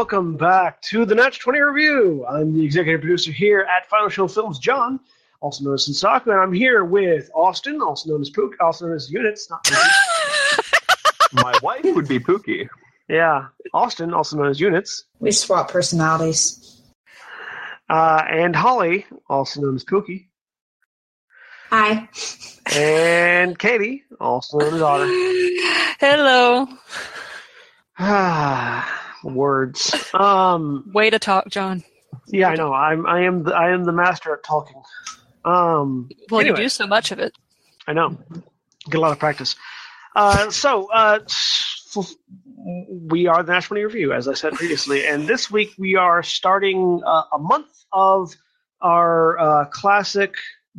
and welcome back to the Natch 20 Review. I'm the executive producer here at Final Show Films, John, also known as Senstaku, and I'm here with Austin, also known as Pook, also known as Uknits, not Pooky. My wife would be Pooky. yeah, Austin, also known as Uknits, We swap personalities. uh, and Holly, also known as Pooky, Hi. and Katie, also known as Otter. Hello. Ah, words. Um, Way to talk, John. yeah, I know. I'm I am the, I am the master at talking. Um, Well, Anyway. you do so much of it. I know. Get a lot of practice. Uh, so, uh, we are the National Review, as I said previously, and this week we are starting uh, a month of our uh, classic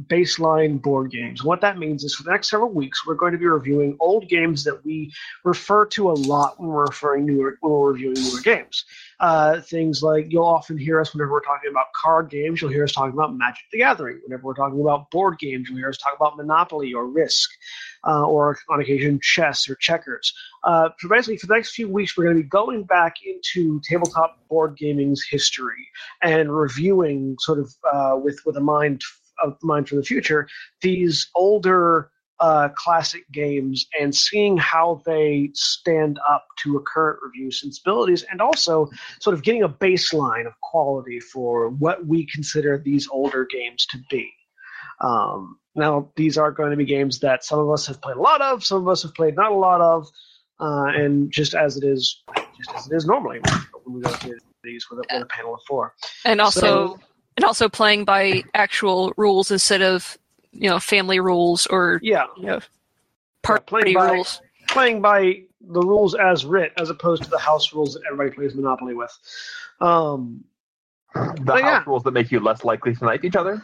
baseline board games. What that means is for the next several weeks, we're going to be reviewing old games that we refer to a lot when we're referring newer, when we're reviewing newer games. Uh, things like you'll often hear us whenever we're talking about card games, you'll hear us talking about Magic the Gathering. Whenever we're talking about board games, you'll hear us talk about Monopoly or Risk, uh, or on occasion chess or checkers. Uh, so basically, for the next few weeks, we're going to be going back into tabletop board gaming's history and reviewing, sort of uh, with with a mind of mind for the future, these older uh, classic games and seeing how they stand up to a current review sensibilities, and also sort of getting a baseline of quality for what we consider these older games to be. Um, now, these are going to be games that some of us have played a lot of, some of us have played not a lot of, uh, and just as it is, just as it is normally when we go through these with a, with a panel of four. And also So- and also playing by actual rules instead of, you know, family rules or Yeah, you know, playing party by- rules. playing by the rules as writ, as opposed to the house rules that everybody plays Monopoly with. Um, The house yeah. rules that make you less likely to knife each other.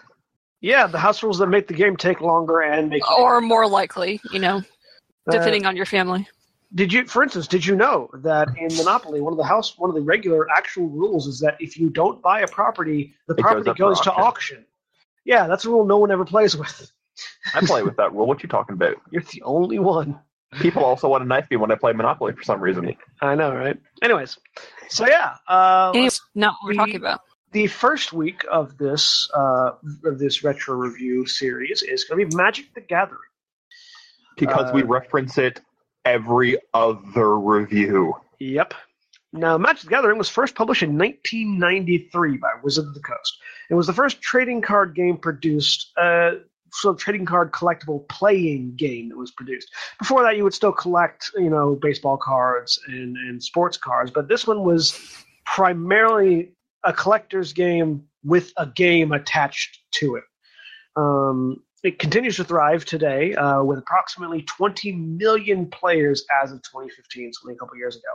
yeah, the house rules that make the game take longer and make Or more likely, you know, uh, depending on your family. Did you, for instance, did you know that in Monopoly, one of the house, one of the regular actual rules is that if you don't buy a property, the It property up for goes, to auction. auction. Yeah, that's a rule no one ever plays with. I play with that rule. What you talking about? You're the only one. People also want to knife me when I play Monopoly for some reason. I know, right? Anyways, so yeah, uh, Anyways, not what we're the- talking about. the first week of this uh, of this retro review series is going to be Magic the Gathering. Because we Uh, reference it every other review. Yep. Now, Magic the Gathering was first published in 1993 by Wizard of the Coast. It was the first trading card game produced, uh, sort of trading card collectible playing game that was produced. Before that, you would still collect, you know, baseball cards and, and sports cards, but this one was primarily a collector's game with a game attached to it. Um, it continues to thrive today uh, with approximately 20 million players as of 2015, so only a couple years ago.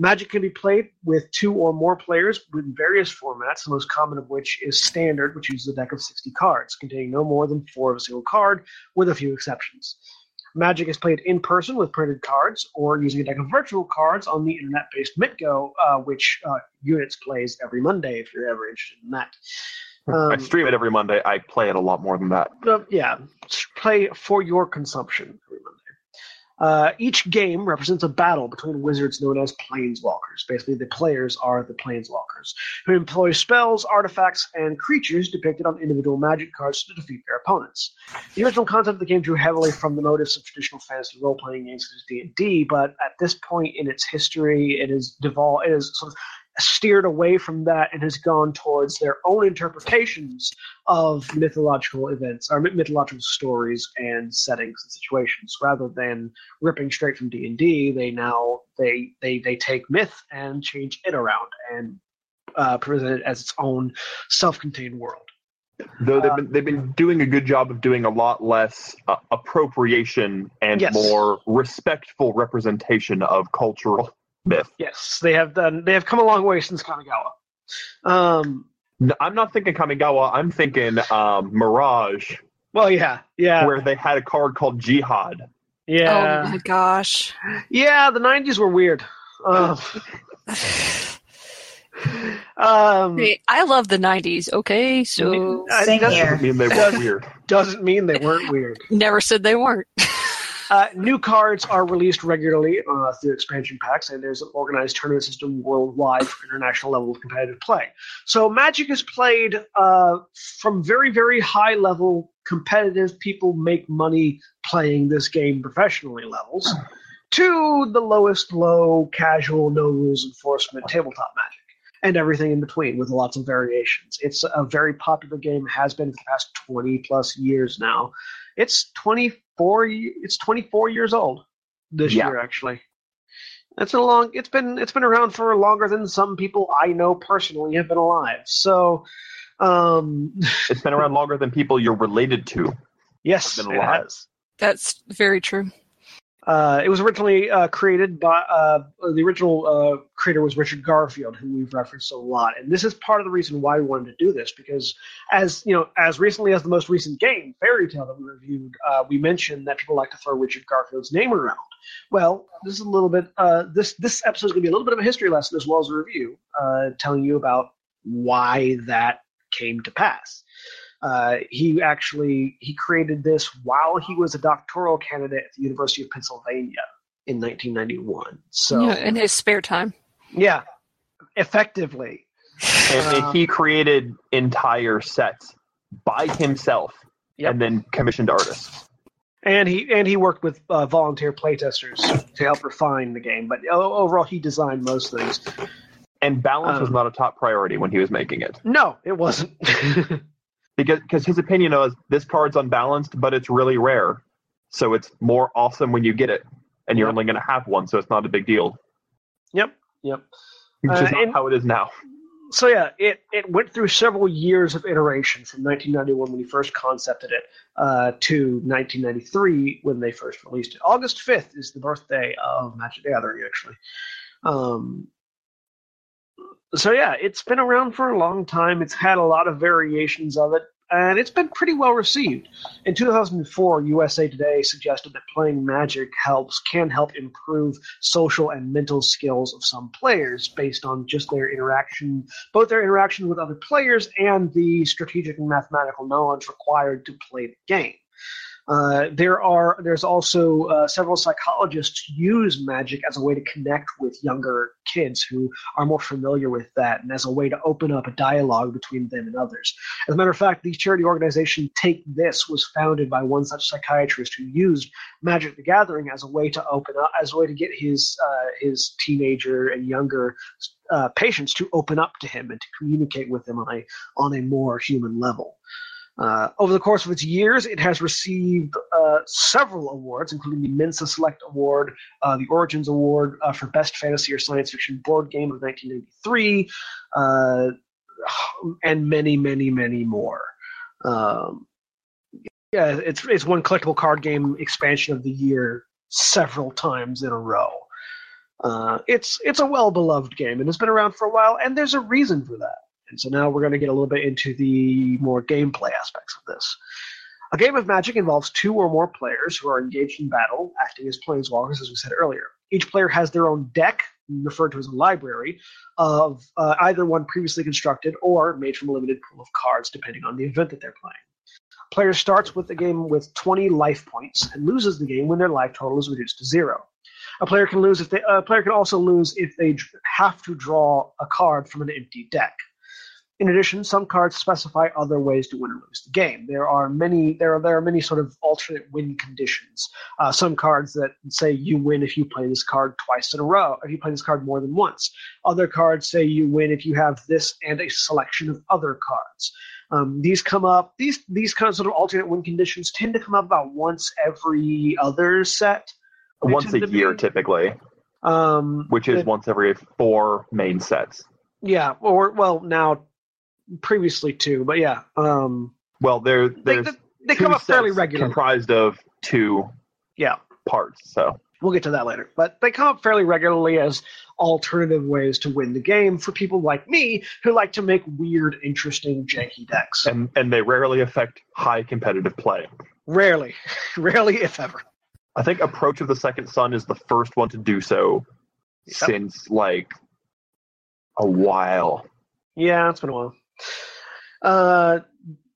Magic can be played with two or more players in various formats, the most common of which is Standard, which uses a deck of 60 cards, containing no more than four of a single card, with a few exceptions. Magic is played in person with printed cards or using a deck of virtual cards on the internet based MTGO, uh, which uh, Uknits plays every Monday if you're ever interested in that. I Um, stream it every Monday. I play it a lot more than that. uh, yeah, play for your consumption every Monday. Uh, each game represents a battle between wizards known as planeswalkers. Basically, the players are the planeswalkers, who employ spells, artifacts, and creatures depicted on individual magic cards to defeat their opponents. The original concept of the game drew heavily from the motifs of traditional fantasy role-playing games such as D&D, but at this point in its history, it is devolved, It is sort of steered away from that and has gone towards their own interpretations of mythological events or mythological stories and settings and situations rather than ripping straight from d&d they now they they, they take myth and change it around and uh, present it as its own self-contained world Though they've Uh, been they've been doing a good job of doing a lot less uh, appropriation and Yes. more respectful representation of cultural myth. yes they have done they have come a long way since kamigawa um N- I'm not thinking Kamigawa. I'm thinking um, Mirage, well yeah yeah where they had a card called Jihad. yeah Oh my gosh. yeah the 90s were weird um, um Hey, I love the 90s, okay? So I- Same that's- here. I mean, they were weird. doesn't mean they weren't weird never said they weren't. Uh, new cards are released regularly uh, through expansion packs, and there's an organized tournament system worldwide for international level of competitive play. So Magic is played uh, from very, very high level competitive people make money playing this game professionally levels to the lowest low casual no rules enforcement tabletop magic and everything in between with lots of variations. It's a very popular game, has been for the past 20 plus years now. It's 24 it's 24 years old this Yeah. year actually. It's a long it's been it's been around for longer than some people I know personally have been alive. So um It's been around longer than people you're related to. yes, Been it has. That's very true. Uh, it was originally uh, created by uh, the original uh, creator was Richard Garfield, who we've referenced a lot, and this is part of the reason why we wanted to do this because, as you know, as recently as the most recent game, Fairy Tale that we reviewed, uh, we mentioned that people like to throw Richard Garfield's name around. Well, this is a little bit. Uh, this this episode is going to be a little bit of a history lesson as well as a review, telling you about why that came to pass. Uh, he actually he created this while he was a doctoral candidate at the University of Pennsylvania in 1991. So Yeah, in his spare time. yeah, effectively. And Uh, he created entire sets by himself Yep. and then commissioned artists. And he and he worked with uh, volunteer playtesters to help refine the game. But overall, he designed most things. And balance was Um, not a top priority when he was making it. No, it wasn't. Because cause his opinion was this card's unbalanced, but it's really rare. So it's more awesome when you get it. And you're Yep. only going to have one, so it's not a big deal. yep, yep. Which Uh, is not and- how it is now. So yeah, it, it went through several years of iteration from 1991 when he first concepted it uh, to 1993 when they first released it. August 5th is the birthday of Magic the Gathering, actually. Um, so yeah, it's been around for a long time. It's had a lot of variations of it, and it's been pretty well received. In 2004, USA Today suggested that playing Magic helps can help improve social and mental skills of some players based on just their interaction, both their interaction with other players and the strategic and mathematical knowledge required to play the game. Uh, there are there's also uh, several psychologists use magic as a way to connect with younger kids who are more familiar with that and as a way to open up a dialogue between them and others. As a matter of fact, the charity organization Take This was founded by one such psychiatrist who used Magic the Gathering as a way to open up, as a way to get his uh, his teenager and younger uh, patients to open up to him and to communicate with him on a on a more human level. Uh, over the course of its years, it has received uh, several awards, including the Mensa Select Award, uh, the Origins Award uh, for Best Fantasy or Science Fiction Board Game of 1993, uh, and many, many, many more. Um, yeah, it's it's won collectible card game expansion of the year several times in a row. Uh, it's it's a well beloved game and it's been around for a while, and there's a reason for that. And so now we're going to get a little bit into the more gameplay aspects of this. A game of Magic involves two or more players who are engaged in battle, acting as planeswalkers, as we said earlier. Each player has their own deck, referred to as a library, of uh, either one previously constructed or made from a limited pool of cards, depending on the event that they're playing. A player starts with the game with 20 life points and loses the game when their life total is reduced to zero. A player can lose if they. A player can also lose if they have to draw a card from an empty deck. In addition, some cards specify other ways to win or lose the game. There are many. There are there are many sort of alternate win conditions. Uh, some cards that say you win if you play this card twice in a row. If you play this card more than once. Other cards say you win if you have this and a selection of other cards. Um, these come up. These these kind of sort of alternate win conditions tend to come up about once every other set. They Once a year, be- typically, Um, which is it- once every four main sets. yeah, or well now, previously too, but yeah. Um, Well, they're they, they come up fairly regularly. comprised of two Yeah. parts. So We'll get to that later. But they come up fairly regularly as alternative ways to win the game for people like me who like to make weird, interesting, janky decks. and and they rarely affect high competitive play. Rarely, rarely, if ever. I think Approach of the Second Sun is the first one to do so Yep. since like a while. Yeah, it's been a while. Uh,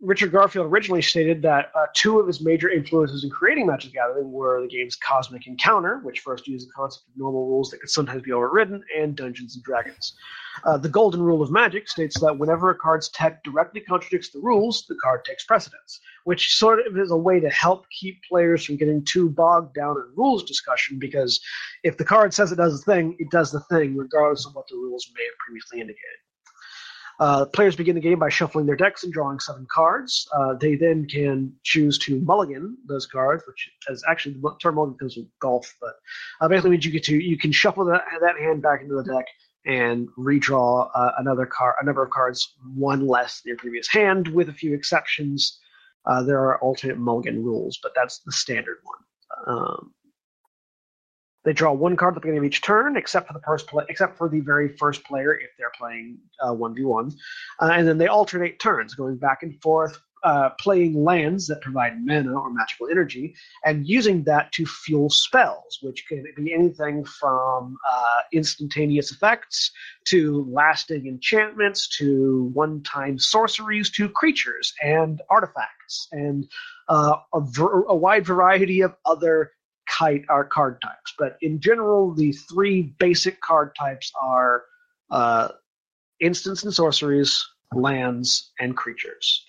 Richard Garfield originally stated that uh, two of his major influences in creating Magic the Gathering were the game's Cosmic Encounter, which first used the concept of normal rules that could sometimes be overridden, and Dungeons and Dragons. Uh, the Golden Rule of Magic states that whenever a card's tech directly contradicts the rules, the card takes precedence, which sort of is a way to help keep players from getting too bogged down in rules discussion, because if the card says it does a thing, it does the thing, regardless of what the rules may have previously indicated. Uh, players begin the game by shuffling their decks and drawing seven cards. Uh, they then can choose to mulligan those cards, which is actually the term mulligan comes from golf, but uh, basically means you get to you can shuffle that, that hand back into the deck and redraw uh, another card, a number of cards, one less than your previous hand, with a few exceptions. Uh, there are alternate mulligan rules, but that's the standard one. Um, they draw one card at the beginning of each turn, except for the first play, except for the very first player if they're playing uh, one v one, uh, and then they alternate turns, going back and forth, uh, playing lands that provide mana or magical energy, and using that to fuel spells, which can be anything from uh, instantaneous effects to lasting enchantments to one-time sorceries to creatures and artifacts and uh, a, ver- a wide variety of other kite are card types. But in general, the three basic card types are uh, instants and sorceries, lands, and creatures.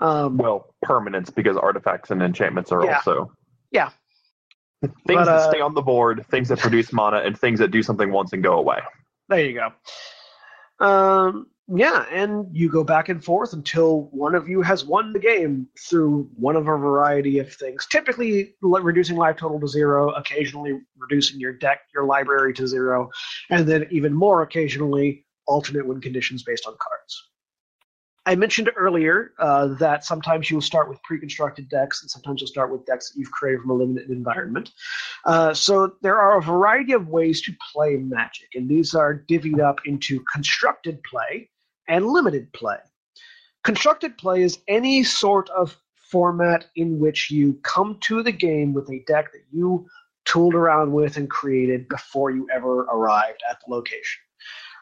Um, Well, permanents because artifacts and enchantments are Yeah. also Yeah. things But, that uh, stay on the board, things that produce mana, and things that do something once and go away. There you go. Um, yeah, and you go back and forth until one of you has won the game through one of a variety of things. Typically, reducing life total to zero, occasionally reducing your deck, your library to zero, and then even more occasionally, alternate win conditions based on cards. I mentioned earlier uh, that sometimes you'll start with pre-constructed decks, and sometimes you'll start with decks that you've created from a limited environment. Uh, so there are a variety of ways to play Magic, and these are divvied up into constructed play and limited play. Constructed play is any sort of format in which you come to the game with a deck that you tooled around with and created before you ever arrived at the location.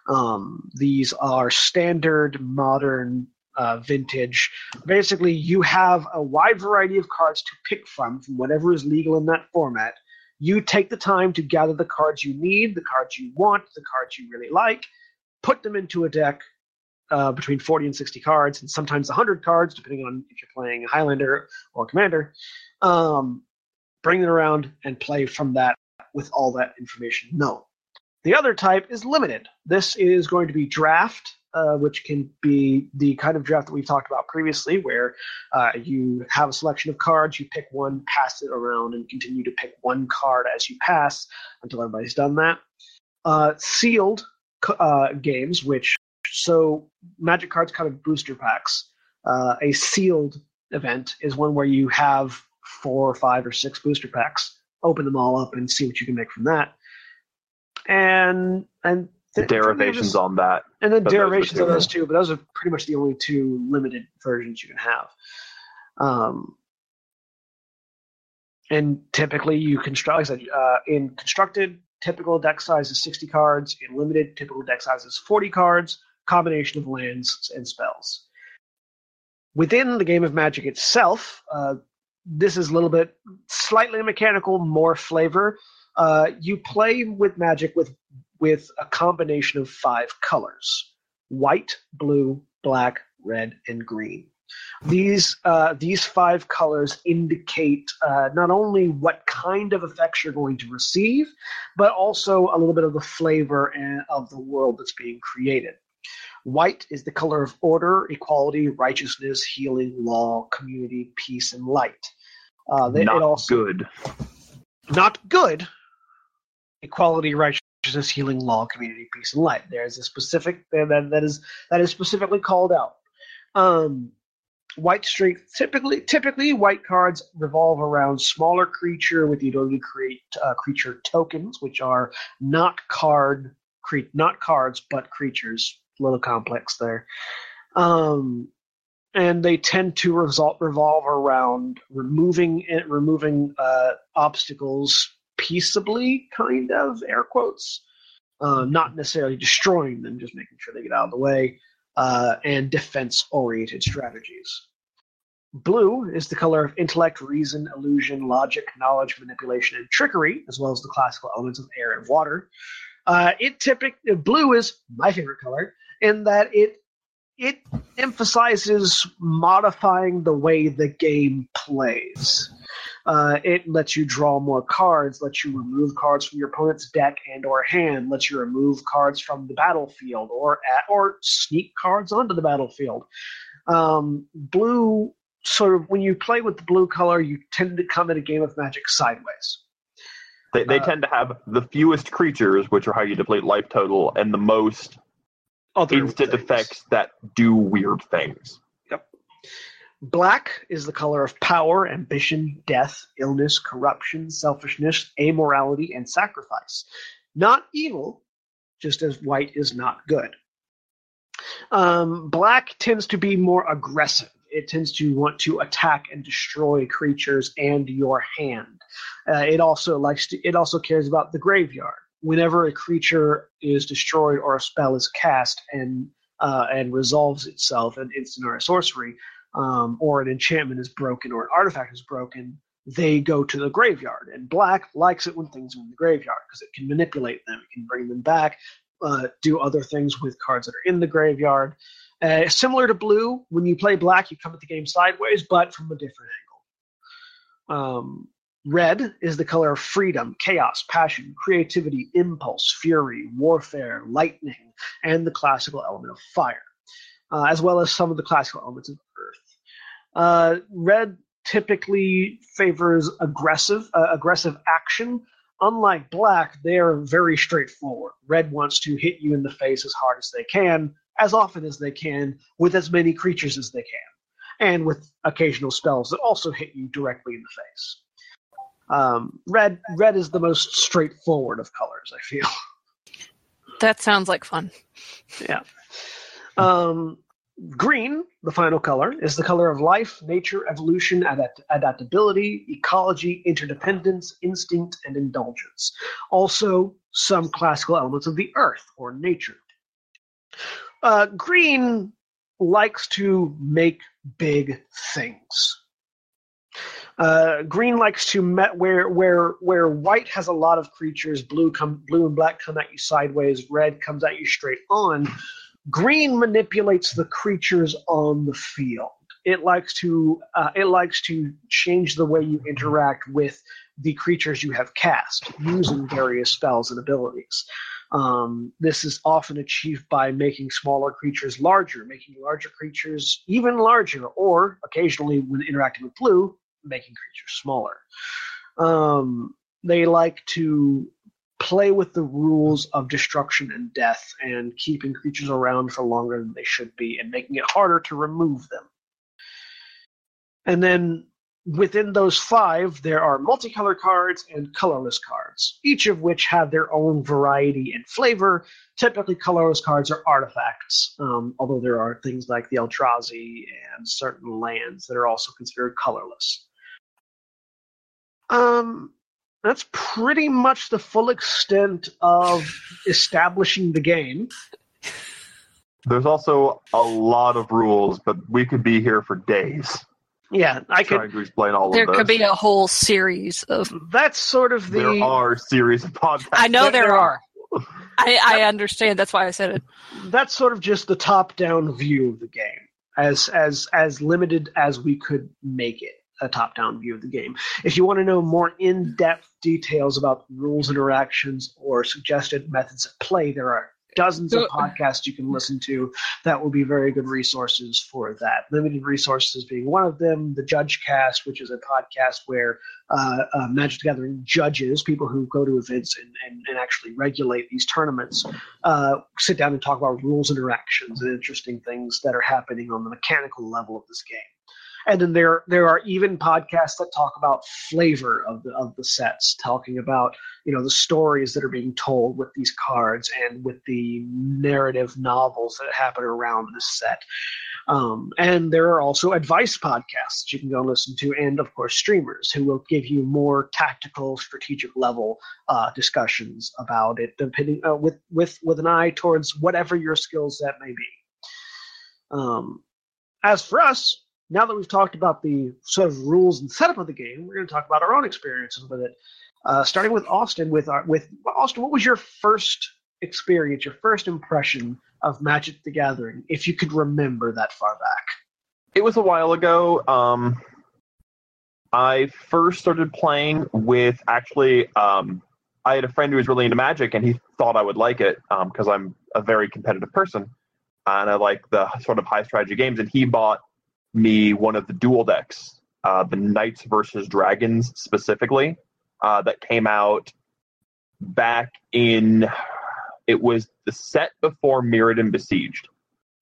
Um, these are standard, modern, uh, vintage. Basically, you have a wide variety of cards to pick from, from whatever is legal in that format. You take the time to gather the cards you need, the cards you want, the cards you really like, put them into a deck uh, between 40 and 60 cards, and sometimes 100 cards, depending on if you're playing Highlander or Commander. Um, bring them around and play from that with all that information known. The other type is limited. This is going to be draft, uh, which can be the kind of draft that we've talked about previously, where uh, you have a selection of cards, you pick one, pass it around, and continue to pick one card as you pass until everybody's done that. Uh, sealed uh, games, which so Magic cards kind of booster packs. Uh, a sealed event is one where you have four or five or six booster packs. Open them all up and see what you can make from that. And and th- Derivations on that. and then derivations two. those two, but those are pretty much the only two limited versions you can have. Um, and typically, you construct, like I said, uh, in constructed, typical deck size is 60 cards. In limited, typical deck size is 40 cards, combination of lands and spells. Within the game of Magic itself, uh, this is a little bit slightly mechanical, more flavor. Uh, you play with Magic with with a combination of five colors: white, blue, black, red, and green. These uh, these five colors indicate uh, not only what kind of effects you're going to receive, but also a little bit of the flavor of the world that's being created. White is the color of order, equality, righteousness, healing, law, community, peace, and light. Uh, they- Not it also, good. not good. Equality, righteousness, healing, law, community, peace, and light. There's a specific that that, is that is specifically called out. Um, white straight typically typically white cards revolve around smaller creature with the ability to create uh, creature tokens, which are not card cre- not cards but creatures. Little complex there. Um, and they tend to result, revolve around removing it, removing uh, obstacles peaceably, kind of air quotes, uh, not necessarily destroying them, just making sure they get out of the way. uh, and defense oriented strategies. Blue is the color of intellect, reason, illusion, logic, knowledge, manipulation, and trickery, as well as the classical elements of air and water. Uh, it typically blue is my favorite color in that it it emphasizes modifying the way the game plays. Uh, it lets you draw more cards, lets you remove cards from your opponent's deck and or hand, lets you remove cards from the battlefield or at, or sneak cards onto the battlefield. Um, blue sort of when you play with the blue color, you tend to come at a game of Magic sideways. They, they Uh, tend to have the fewest creatures, which are how you deplete life total, and the most Other instant things. effects that do weird things. Yep. Black is the color of power, ambition, death, illness, corruption, selfishness, amorality, and sacrifice. Not evil, just as white is not good. Um, black tends to be more aggressive. It tends to want to attack and destroy creatures and your hand. Uh, it also likes to. It also cares about the graveyard. Whenever a creature is destroyed or a spell is cast and uh, and resolves itself, an instant or a sorcery, um, or an enchantment is broken or an artifact is broken, they go to the graveyard. And black likes it when things are in the graveyard because it can manipulate them, it can bring them back, uh, do other things with cards that are in the graveyard. Uh, similar to blue, when you play black, you come at the game sideways, but from a different angle. Um, red is the color of freedom, chaos, passion, creativity, impulse, fury, warfare, lightning, and the classical element of fire, uh, as well as some of the classical elements of earth. Uh, red typically favors aggressive uh, aggressive action. Unlike black, they are very straightforward. Red wants to hit you in the face as hard as they can, as often as they can, with as many creatures as they can, and with occasional spells that also hit you directly in the face. Um, red red is the most straightforward of colors. I feel. That sounds like fun. Yeah. Um, green, the final color, is the color of life, nature, evolution, adapt- adaptability, ecology, interdependence, instinct, and indulgence. Also, some classical elements of the earth or nature. Uh, green likes to make big things. Uh, green likes to met where where where white has a lot of creatures. Blue come blue and black come at you sideways. Red comes at you straight on. Green manipulates the creatures on the field. It likes to uh, it likes to change the way you interact with the creatures you have cast using various spells and abilities. Um, this is often achieved by making smaller creatures larger, making larger creatures even larger, or occasionally, when interacting with blue, making creatures smaller. Um, they like to play with the rules of destruction and death and keeping creatures around for longer than they should be and making it harder to remove them. And then within those five, there are multicolor cards and colorless cards, each of which have their own variety and flavor. Typically, colorless cards are artifacts, um, although there are things like the Eldrazi and certain lands that are also considered colorless. Um, that's pretty much the full extent of establishing the game. There's also a lot of rules, but we could be here for days Yeah, I could. trying to explain all There of this. could be a whole series of. That's sort of the. there are series of podcasts. I know there there are. are. I, I understand. That's why I said it. that's sort of just the top-down view of the game, as as as limited as we could make it a top-down view of the game. If you want to know more in-depth details about rules, interactions, or suggested methods of play, there are dozens of podcasts you can listen to that will be very good resources for that. Limited resources being one of them. The Judge Cast, which is a podcast where uh, uh, Magic the Gathering judges, people who go to events and, and, and actually regulate these tournaments, uh, sit down and talk about rules, interactions, and interesting things that are happening on the mechanical level of this game. And then there there are even podcasts that talk about flavor of the of the sets, talking about you know the stories that are being told with these cards and with the narrative novels that happen around this set. Um, and there are also advice podcasts that you can go listen to, and of course streamers who will give you more tactical, strategic level uh, discussions about it, depending uh, with with with an eye towards whatever your skill set may be. Um, as for us, now that we've talked about the sort of rules and setup of the game, we're going to talk about our own experiences with it. Uh, starting with Austin, with our with Austin, what was your first experience, your first impression of Magic: The Gathering, if you could remember that far back? It was a while ago. Um, I first started playing with actually. Um, I had a friend who was really into Magic, and he thought I would like it because I'm a very competitive person, and I like the sort of high strategy games. And he bought me one of the dual decks, uh, the Knights versus Dragons specifically, uh, that came out back in. It was the set before Mirrodin Besieged.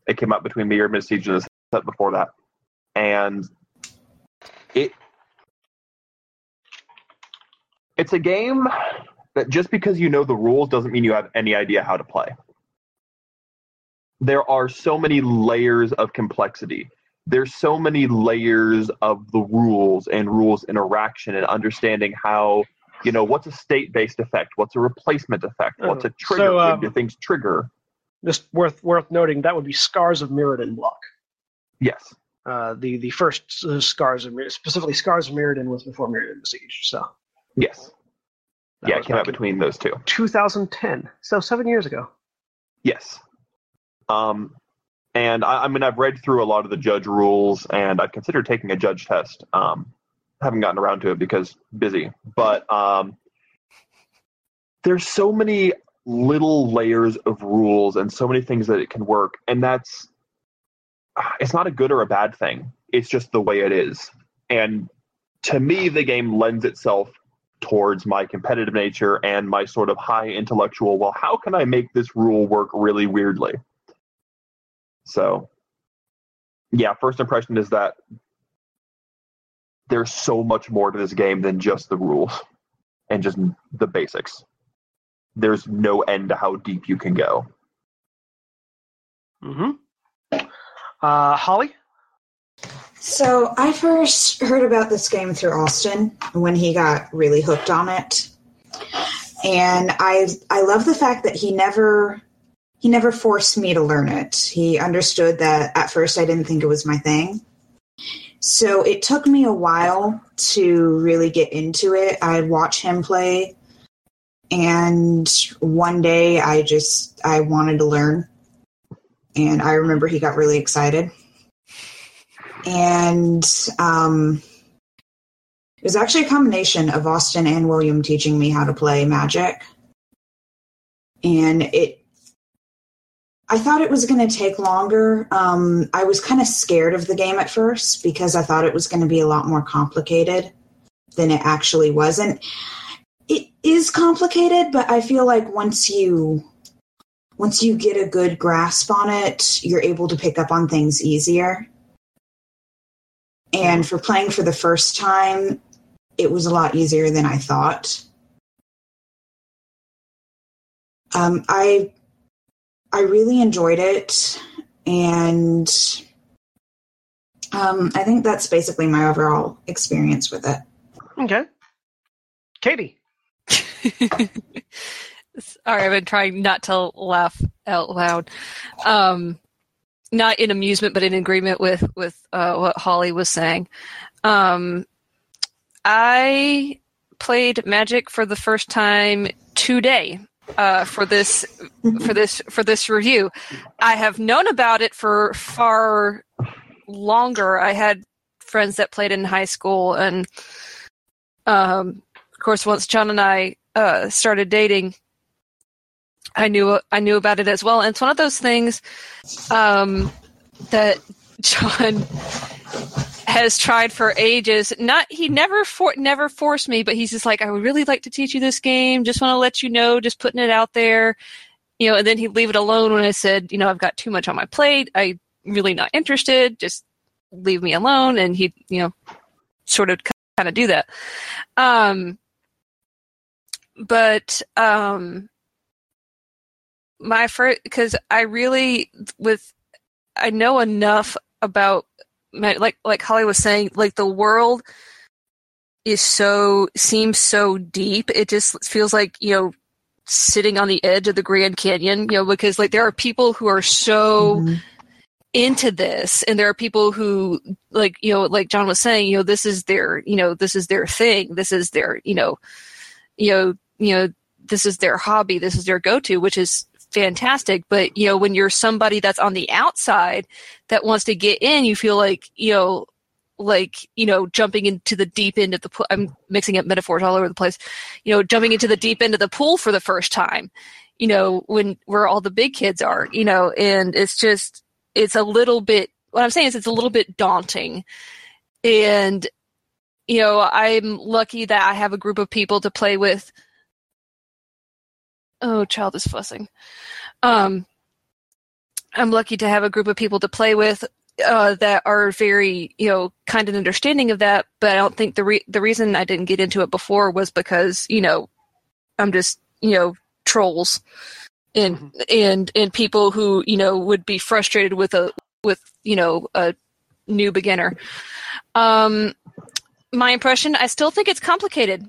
It came out between Mirrodin Besieged and the set before that, and it it's a game that just because you know the rules doesn't mean you have any idea how to play. There are so many layers of complexity. There's so many layers of the rules and rules interaction and understanding how, you know, what's a state based effect? What's a replacement effect? What's a trigger? So, um, do things trigger? Just worth worth noting that would be Scars of Mirrodin block. Yes. Uh, the the first uh, Scars of Mir- specifically Scars of Mirrodin was before Mirrodin Besieged So Yes. that yeah, it came out between those two. 2010, so seven years ago. Yes. Um, and I, I mean, I've read through a lot of the judge rules, and I've considered taking a judge test. Um, haven't gotten around to it because busy. But um, there's so many little layers of rules and so many things that it can work, and that's it's not a good or a bad thing. It's just the way it is. And to me, the game lends itself towards my competitive nature and my sort of high intellectual, well, how can I make this rule work really weirdly? So, yeah, first impression is that there's so much more to this game than just the rules and just the basics. There's no end to how deep you can go. hmm Uh, Holly, So I first heard about this game through Austin when he got really hooked on it. And I I love the fact that he never he never forced me to learn it. He understood that at first I didn't think it was my thing. So it took me a while to really get into it. I'd watch him play and one day I just I wanted to learn. And I remember he got really excited and um, it was actually a combination of Austin and William teaching me how to play Magic, and it. I thought it was going to take longer. Um, I was kind of scared of the game at first because I thought it was going to be a lot more complicated than it actually was, and it is complicated. But I feel like once you once you get a good grasp on it, you're able to pick up on things easier. And for playing for the first time, it was a lot easier than I thought. Um, I I really enjoyed it, and um, I think that's basically my overall experience with it. okay. Katie, Sorry, I've been trying not to laugh out loud. Um, not in amusement, but in agreement with with uh, what Holly was saying. Um, I played Magic for the first time today uh, for this for this for this review. I have known about it for far longer. I had friends that played in high school, and um, of course, once John and I uh, started dating, I knew I knew about it as well. And it's one of those things um, that John has tried for ages. Not he never for, never forced me, but he's just like, I would really like to teach you this game. Just want to let you know, just putting it out there, you know. And then he'd leave it alone when I said, you know, I've got too much on my plate. I'm really not interested. Just leave me alone. And he, you know, sort of kind of do that. Um, but um, my first because I really with I know enough about like like Holly was saying like the world is so seems so deep. It just feels like you know sitting on the edge of the Grand Canyon you know because like there are people who are so Mhm. into this and there are people who like you know like john was saying you know this is their you know this is their thing. This is their you know you know you know this is their hobby. This is their go-to which is fantastic but you know when you're somebody that's on the outside that wants to get in you feel like you know like you know jumping into the deep end of the pool i'm mixing up metaphors all over the place you know jumping into the deep end of the pool for the first time you know when where all the big kids are you know and it's just it's a little bit what i'm saying is it's a little bit daunting. And you know i'm lucky that i have a group of people to play with oh child is fussing um i'm lucky to have a group of people to play with uh, that are very, you know, kind and understanding of that. But I don't think the re- the reason I didn't get into it before was because you know, I'm just you know trolls and mm-hmm. and and people who you know would be frustrated with a with you know a new beginner. Um, my impression, I still think it's complicated.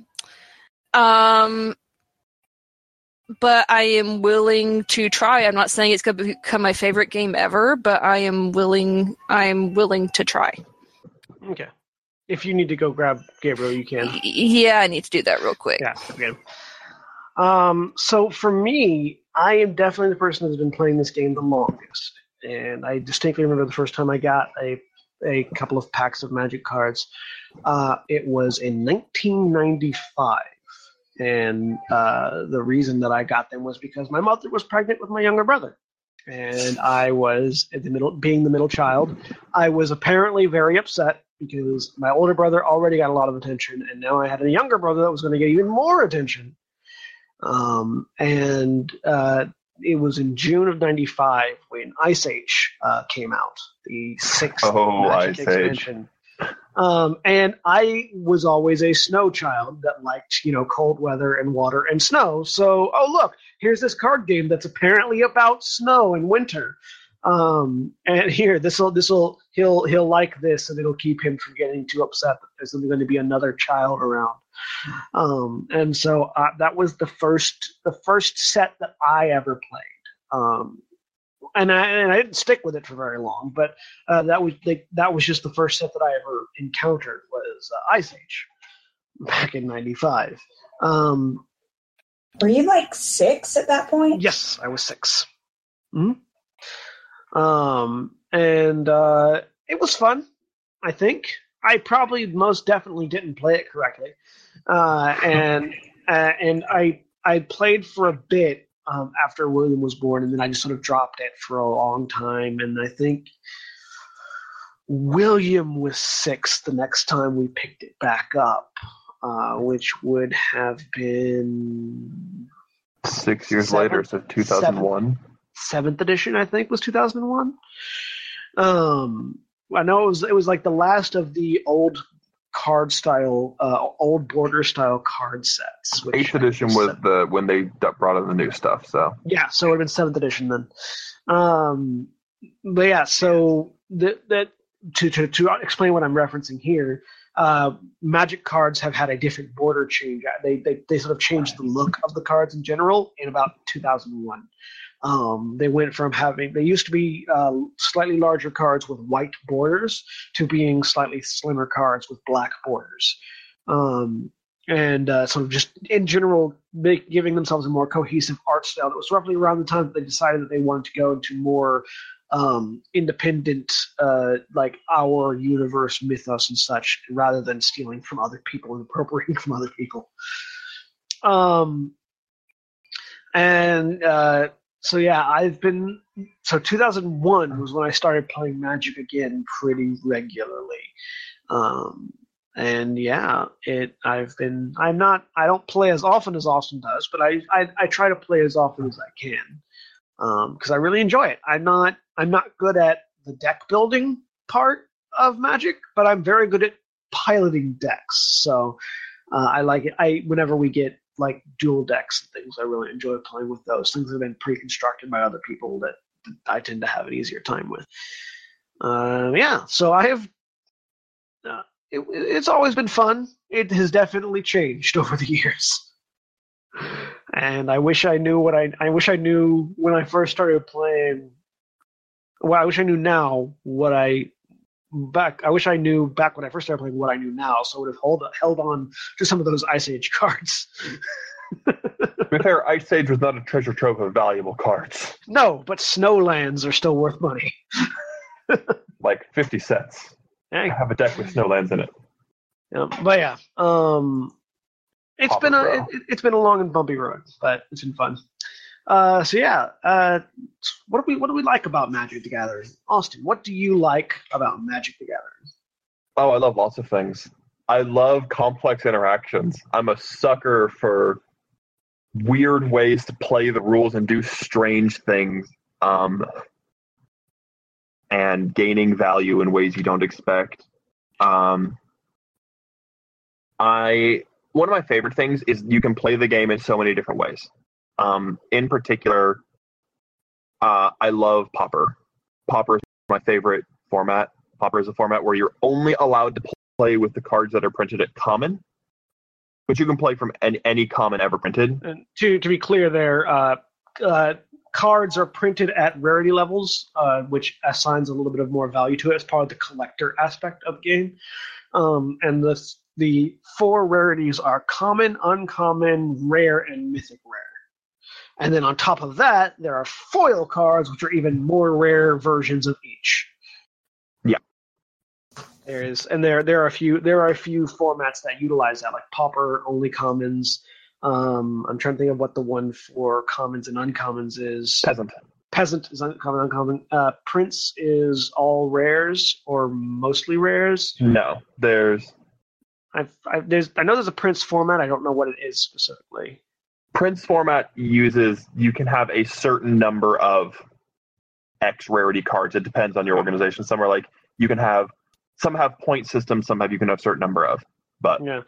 Um, but I am willing to try. I'm not saying it's going to become my favorite game ever, but I am willing. I am willing to try. Okay. If you need to go grab Gabriel, you can. Yeah, I need to do that real quick. Yeah. Okay. Um. So for me, I am definitely the person that's been playing this game the longest, and I distinctly remember the first time I got a a couple of packs of Magic cards. Uh, it was in 1995 and uh, the reason that I got them was because my mother was pregnant with my younger brother, and I was in the middle, being the middle child. I was apparently very upset because my older brother already got a lot of attention, and now I had a younger brother that was going to get even more attention. Um, and uh, it was in June of '95 when Ice Age uh, came out, the sixth oh, Magic Ice expansion. Age. Um, and I was always a snow child that liked, you know, cold weather and water and snow. So, oh look, here's this card game that's apparently about snow and winter. Um, and here, this will, this will, he'll, he'll like this, and it'll keep him from getting too upset that there's going to be another child around. Um, and so uh, that was the first, the first set that I ever played. Um, and I, and I didn't stick with it for very long, but uh, that was like, that was just the first set that I ever encountered was uh, Ice Age back in '95. Um, Were you like six at that point? Yes, I was 6 mm-hmm. Um, and uh, it was fun. I think I probably most definitely didn't play it correctly, uh, and uh, and I I played for a bit um, after William was born, and then I just sort of dropped it for a long time. And I think William was six the next time we picked it back up, uh, which would have been six years seventh, later, so 2001. Seventh, seventh edition, I think, was 2001. Um, I know it was it was like the last of the old card style, uh, old border style card sets. Eighth edition was the when they brought in the new stuff. So yeah, so it would have been seventh edition then. Um, but yeah, so that that to, to to explain what I'm referencing here, uh, Magic cards have had a different border change. They, they they sort of changed the look of the cards in general in about 2001. Um, they went from having they used to be uh, slightly larger cards with white borders to being slightly slimmer cards with black borders, um, and uh, sort of just in general make, giving themselves a more cohesive art style. That was roughly around the time that they decided that they wanted to go into more um, independent, uh, like our universe mythos and such, rather than stealing from other people and appropriating from other people. Um, and uh, so yeah, I've been so 2001 was when I started playing Magic again pretty regularly. Um, and yeah, it I've been I'm not I don't play as often as Austin does, but I I, I try to play as often as I can because um, I really enjoy it. I'm not I'm not good at the deck building part of Magic, but I'm very good at piloting decks. So uh, I like it. I whenever we get like dual decks and things. I really enjoy playing with those. Things have been pre-constructed by other people that, I tend to have an easier time with. Um, yeah, so I have. Uh, it, it's always been fun. It has definitely changed over the years, and I wish I knew what I. I wish I knew when I first started playing well, I wish I knew now what I back. I wish I knew back when I first started playing what I knew now, so I would have hold, held on to some of those Ice Age cards. To be fair, Ice Age was not a treasure trove of valuable cards. no, but Snowlands are still worth money. Like 50 cents. I have a deck with snowlands in it. yeah, but yeah, um, it's been a it, it's been a long and bumpy road, but it's been fun. Uh, so yeah, uh, what do we what do we like about Magic the Gathering? Austin, what do you like about Magic the Gathering? Oh, I love lots of things. I love complex interactions. I'm a sucker for weird ways to play the rules and do strange things. Um, and gaining value in ways you don't expect. Um, I one of my favorite things is you can play the game in so many different ways. Um, in particular, uh, I love Pauper. Pauper is my favorite format. Pauper is a format where you're only allowed to play with the cards that are printed at common, but you can play from any, any common ever printed. And to to be clear, there uh, uh, cards are printed at rarity levels, uh, which assigns a little bit of more value to it as part of the collector aspect of the game. Um, and the the four rarities are common, uncommon, rare, and mythic rare. And then on top of that, there are foil cards, which are even more rare versions of each. Yeah. There is, and there there are a few there are a few formats that utilize that, like Pauper only commons. Um, I'm trying to think of what the one for commons and uncommons is. Peasant. Peasant is uncommon, uncommon. Uh, Prince is all rares or mostly rares. No, there's I've, I've, there's, I know there's a Prince format. I don't know what it is specifically. Prince format uses you can have a certain number of X rarity cards. It depends on your organization. Some are like you can have some have point systems, some have you can have a certain number of. But Yeah,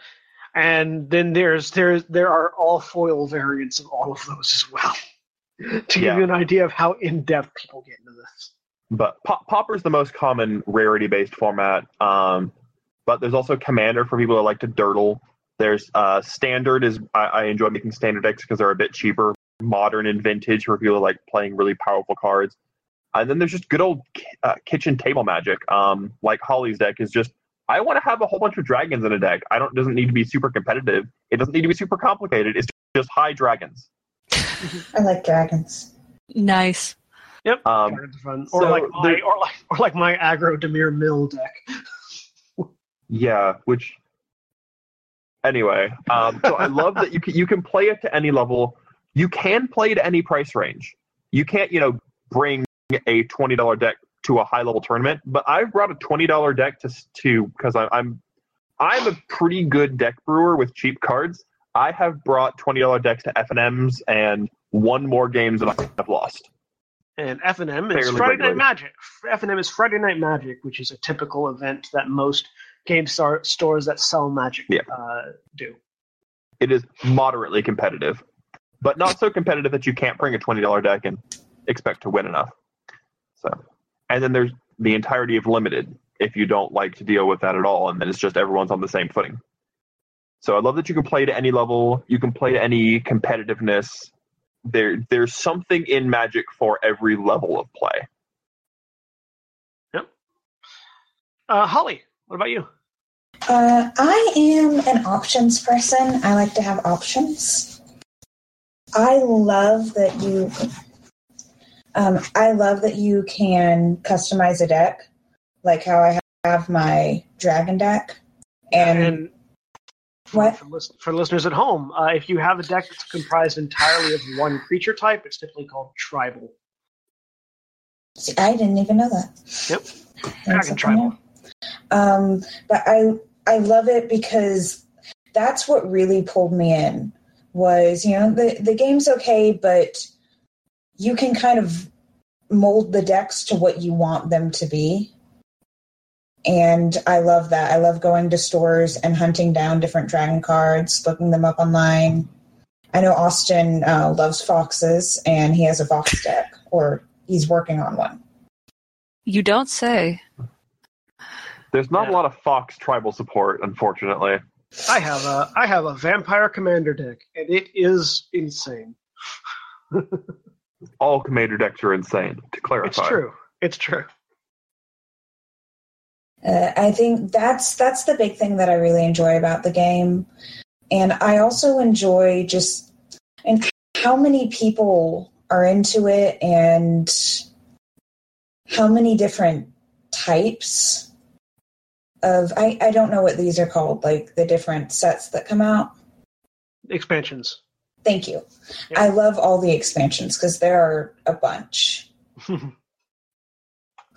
and then there's there's there are all foil variants of all of those as well. to give Yeah. you an idea of how in depth people get into this. but Pop- Pauper's the most common rarity based format. Um, but there's also Commander for people that like to durdle. There's uh, Standard is I, I enjoy making standard decks because they're a bit cheaper. Modern and Vintage for people that like playing really powerful cards. And then there's just good old ki- uh, kitchen table magic. Um, like Holly's deck is just I want to have a whole bunch of dragons in a deck. I don't doesn't need to be super competitive. It doesn't need to be super complicated. It's just high dragons. I like dragons. Nice. Yep, Um, Dragons. Or so like my there- or like or like my aggro Dimir Mill deck. Yeah, which anyway, um, so I love that you can you can play it to any level. You can play to any price range. You can't, you know, bring a twenty dollar deck to a high level tournament, but I've brought a twenty dollar deck to to because I'm I'm a pretty good deck brewer with cheap cards. I have brought twenty dollar decks to F and M's and won more games than I have lost. And F and M is Friday. Night Magic. F and M is Friday Night Magic, which is a typical event that most game star- stores that sell Magic Yeah. uh, do. It is moderately competitive, but not so competitive that you can't bring a twenty dollar deck and expect to win enough. So, and then there's the entirety of limited. If you don't like to deal with that at all, and then it's just everyone's on the same footing. So I love that you can play to any level. You can play to any competitiveness. There, there's something in Magic for every level of play. Uh, Holly, what about you? Uh, I am an options person. I like to have options. I love that you. Um, I love that you can customize a deck, like how I have my dragon deck. And, And what? for, lis- for listeners at home, uh, if you have a deck that's comprised entirely of one creature type, it's typically called tribal. See, I didn't even know that. Yep. Dragon tribal. new. Um, but I I love it because that's what really pulled me in. Was you know the the game's okay, but you can kind of mold the decks to what you want them to be. And I love that. I love going to stores and hunting down different dragon cards, looking them up online. I know Austin uh, loves foxes, and he has a fox deck, or he's working on one. You don't say. There's not Yeah. a lot of Fox tribal support, unfortunately. I have a I have a vampire commander deck, and it is insane. All commander decks are insane. To clarify, It's true. It's true. Uh, I think that's that's the big thing that I really enjoy about the game, and I also enjoy just and how many people are into it and how many different types of I, I don't know what these are called like the different sets that come out Expansions. thank you Yeah. i love all the expansions because there are a bunch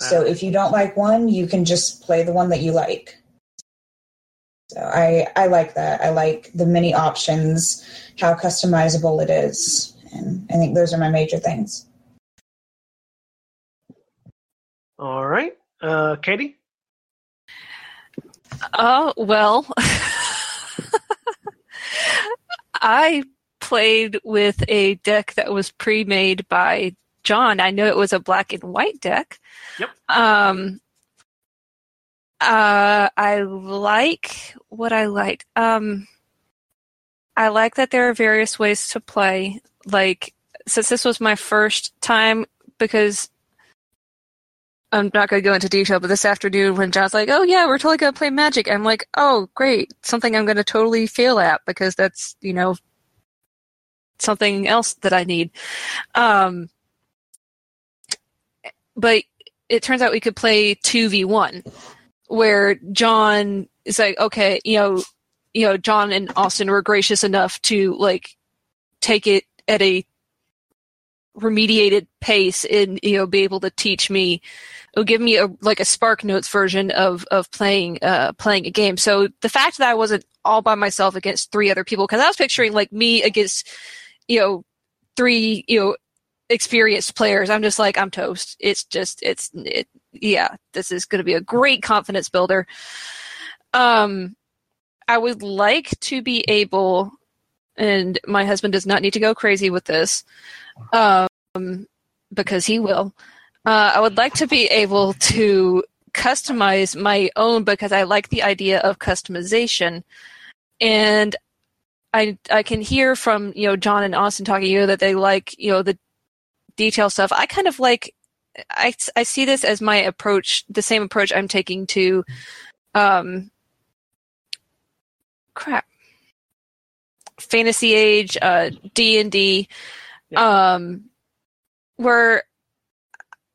so if you don't like one you can just play the one that you like so i i like that i like the many options how customizable it is and i think those are my major things All right. Uh, Katie? Oh, well. I played with a deck that was pre made by John. I know it was a black and white deck. Yep. Um, uh, I like what I liked. Um, I like that there are various ways to play. Like, since this was my first time, because I'm not going to go into detail, but this afternoon when John's like, "Oh yeah, we're totally going to play Magic," I'm like, "Oh great, something I'm going to totally fail at because that's you know something else that I need." Um, but it turns out we could play two v one, where John is like, "Okay, you know, you know, John and Austin were gracious enough to like take it at a remediated pace and you know be able to teach me it'll give me a like a spark notes version of of playing uh playing a game. So the fact that i wasn't all by myself against three other people because i was picturing like me against you know three you know experienced players i'm just like i'm toast. It's just it's it yeah this is going to be a great confidence builder. Um i would like to be able and my husband does not need to go crazy with this um because he will uh, I would like to be able to customize my own because I like the idea of customization, and I I can hear from you know John and Austin talking you know that they like you know the detail stuff. I kind of like I I see this as my approach, the same approach I'm taking to um crap. Fantasy age uh D and D um where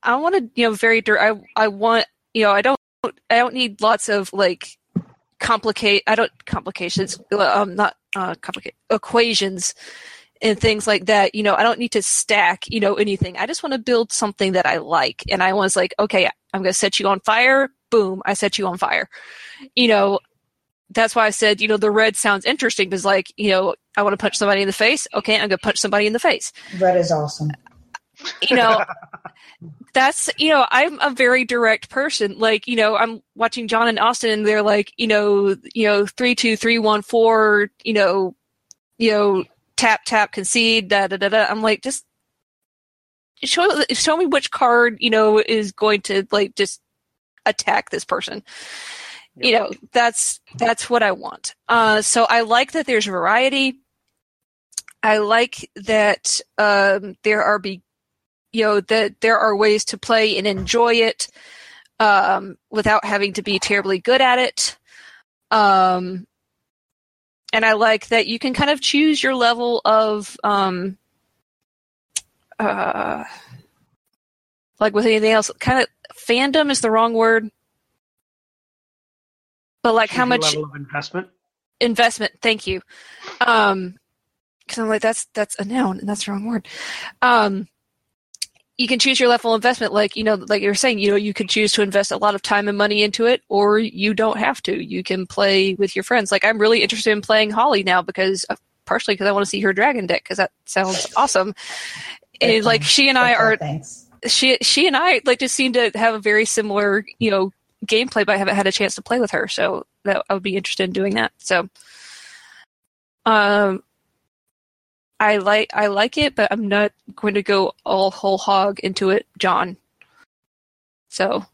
I want to, you know, very I I want, you know, I don't I don't need lots of like complicate I don't complications um not uh complicate equations and things like that. You know, I don't need to stack, you know, anything. I just want to build something that I like. And I was like, okay, I'm going to set you on fire. Boom, I set you on fire. You know, that's why I said, you know, the red sounds interesting because, like, you know, I want to punch somebody in the face. Okay, I'm going to punch somebody in the face red is awesome you know that's you know i'm a very direct person. Like you know i'm watching john and austin and they're like you know you know three two three one four you know you know tap tap concede da da da da. I'm like just show show me which card you know is going to like just attack this person. You know that's that's what i want. Uh so i like that there's variety. I like that um there are be you know that there are ways to play and enjoy it um, without having to be terribly good at it. Um, and I like that you can kind of choose your level of um, uh, like with anything else. Kind of fandom is the wrong word, but like how much level of investment? investment thank you um because i'm like that's that's a noun and that's the wrong word um you can choose your level of investment. Like you know like you're saying you know you can choose to invest a lot of time and money into it or you don't have to. You can play with your friends. Like i'm really interested in playing holly now because uh, partially because i want to see her dragon deck because that sounds awesome. And like she and i are she she and I like just seem to have a very similar you know gameplay, but I haven't had a chance to play with her, so that I would be interested in doing that. So, um, I like I like it, but I'm not going to go all whole hog into it, John. So,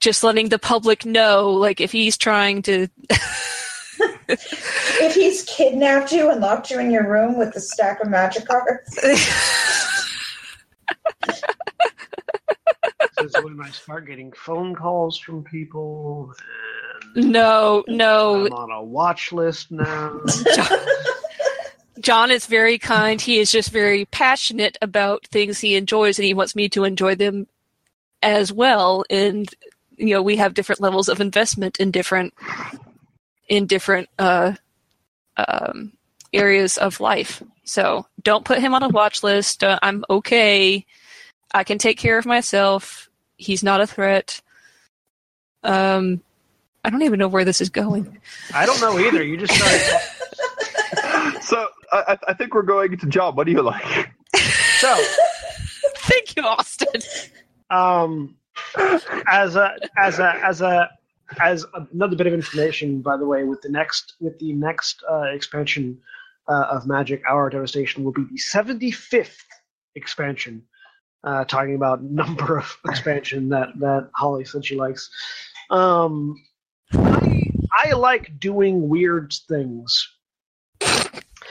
just letting the public know, like if he's trying to. if he's kidnapped you and locked you in your room with a stack of magic cards This when I start getting phone calls from people. And No, no. I'm on a watch list now. John is very kind. He is just very passionate about things he enjoys, and he wants me to enjoy them as well. And you know, we have different levels of investment in different in different uh, um, areas of life. So don't put him on a watch list. Uh, I'm okay. I can take care of myself. He's not a threat. Um, I don't even know where this is going. I don't know either. You just started. So I, I- I think we're going to John. What do you like? So, Thank you, Austin. um, as a as a as a as another bit of information, by the way, with the next with the next uh, expansion uh, of Magic, Hour Devastation will be the seventy fifth expansion. Uh, talking about number of expansion that that Holly said she likes. Um, I I like doing weird things.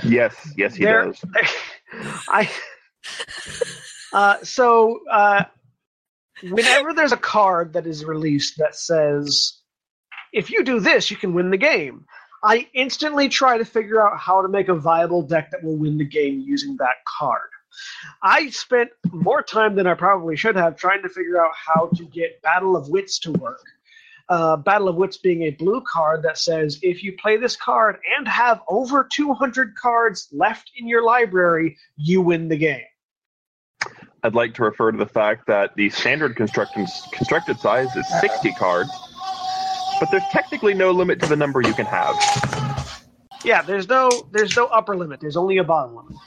Yes, yes, he There- does. I uh, so uh, whenever there's a card that is released that says if you do this you can win the game i instantly try to figure out how to make a viable deck that will win the game using that card i spent more time than i probably should have trying to figure out how to get battle of wits to work uh, Battle of Wits being a blue card that says if you play this card and have over 200 cards left in your library, you win the game. I'd like to refer to the fact that the standard constructed constructed size is 60 cards, but there's technically no limit to the number you can have. Yeah, there's no there's no upper limit. There's only a bottom limit.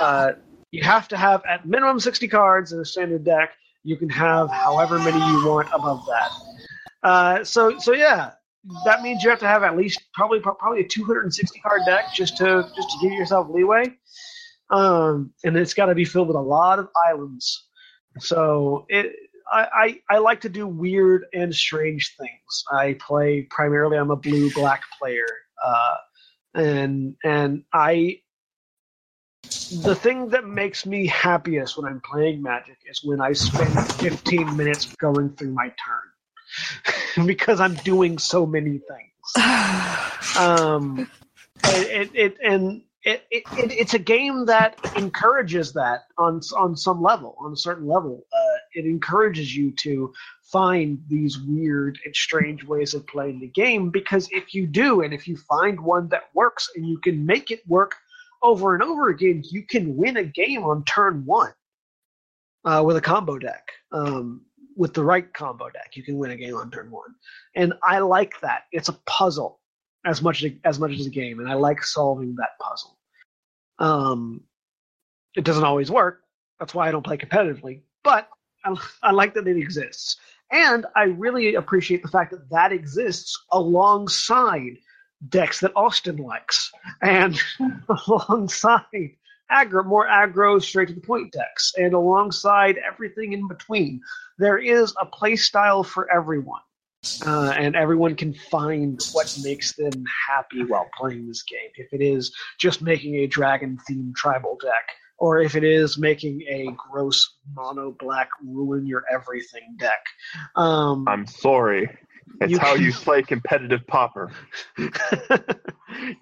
Uh, you have to have at minimum 60 cards in a standard deck. You can have however many you want above that. Uh, so so yeah, that means you have to have at least probably probably a 260 card deck just to just to give yourself leeway. Um, and it's got to be filled with a lot of islands. So it. I, I, I like to do weird and strange things. I play primarily. I'm a blue black player, uh, and and I the thing that makes me happiest when I'm playing Magic is when I spend 15 minutes going through my turn because I'm doing so many things. Um, it, it, it and it, it, it it's a game that encourages that on on some level, on a certain level. Uh, it encourages you to find these weird and strange ways of playing the game because if you do, and if you find one that works and you can make it work over and over again, you can win a game on turn one uh, with a combo deck. Um, with the right combo deck, you can win a game on turn one, and I like that. It's a puzzle as much as much as a game, and I like solving that puzzle. Um, it doesn't always work. That's why I don't play competitively, but I, I like that it exists, and I really appreciate the fact that that exists alongside decks that Austin likes, and alongside aggro, more aggro, straight to the point decks, and alongside everything in between. There is a play style for everyone, uh, and everyone can find what makes them happy while playing this game. If it is just making a dragon themed tribal deck, or if it is making a gross mono black ruin your everything deck. Um, I'm sorry. It's You- how you play competitive pauper.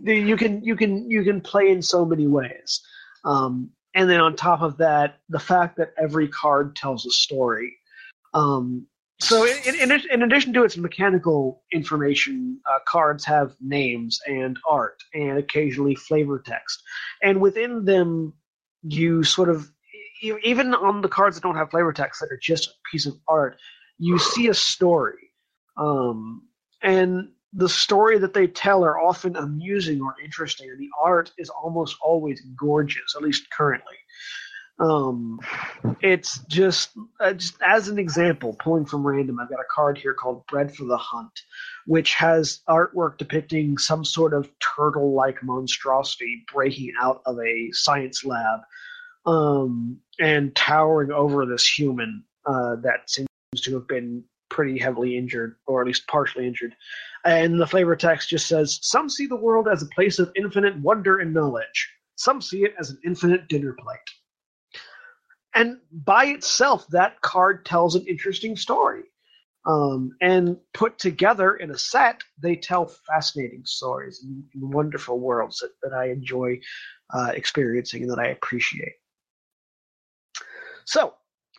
you can you can you can play in so many ways um, and then on top of that the fact that every card tells a story. Um, so in, in, in addition to its mechanical information uh, cards have names and art and occasionally flavor text. And within them you sort of even on the cards that don't have flavor text that are just a piece of art you see a story. Um, and the story that they tell are often amusing or interesting, and the art is almost always gorgeous, at least currently. Um, it's just, uh, just as an example, pulling from random, I've got a card here called Bred for the Hunt, which has artwork depicting some sort of turtle like monstrosity breaking out of a science lab um, and towering over this human uh, that seems to have been pretty heavily injured, or at least partially injured. And the flavor text just says, Some see the world as a place of infinite wonder and knowledge. Some see it as an infinite dinner plate. and by itself, that card tells an interesting story. Um, and put together in a set, they tell fascinating stories and wonderful worlds that, that I enjoy uh, experiencing and that I appreciate. So,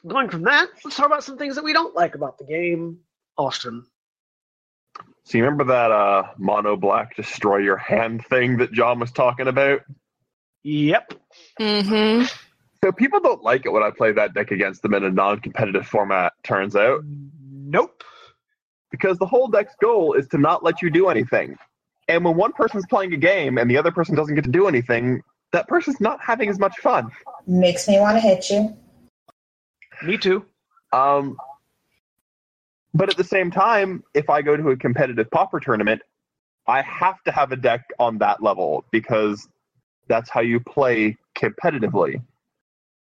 going from that, let's talk about some things that we don't like about the game. Austin. So you remember that uh, mono black destroy your hand thing that John was talking about? Yep. Mm-hmm. So people don't like it when I play that deck against them in a non-competitive format. Turns out, Nope. because the whole deck's goal is to not let you do anything. And when one person's playing a game and the other person doesn't get to do anything, that person's not having as much fun. Makes me want to hit you. Me too. Um, but at the same time, if I go to a competitive pauper tournament, I have to have a deck on that level because that's how you play competitively.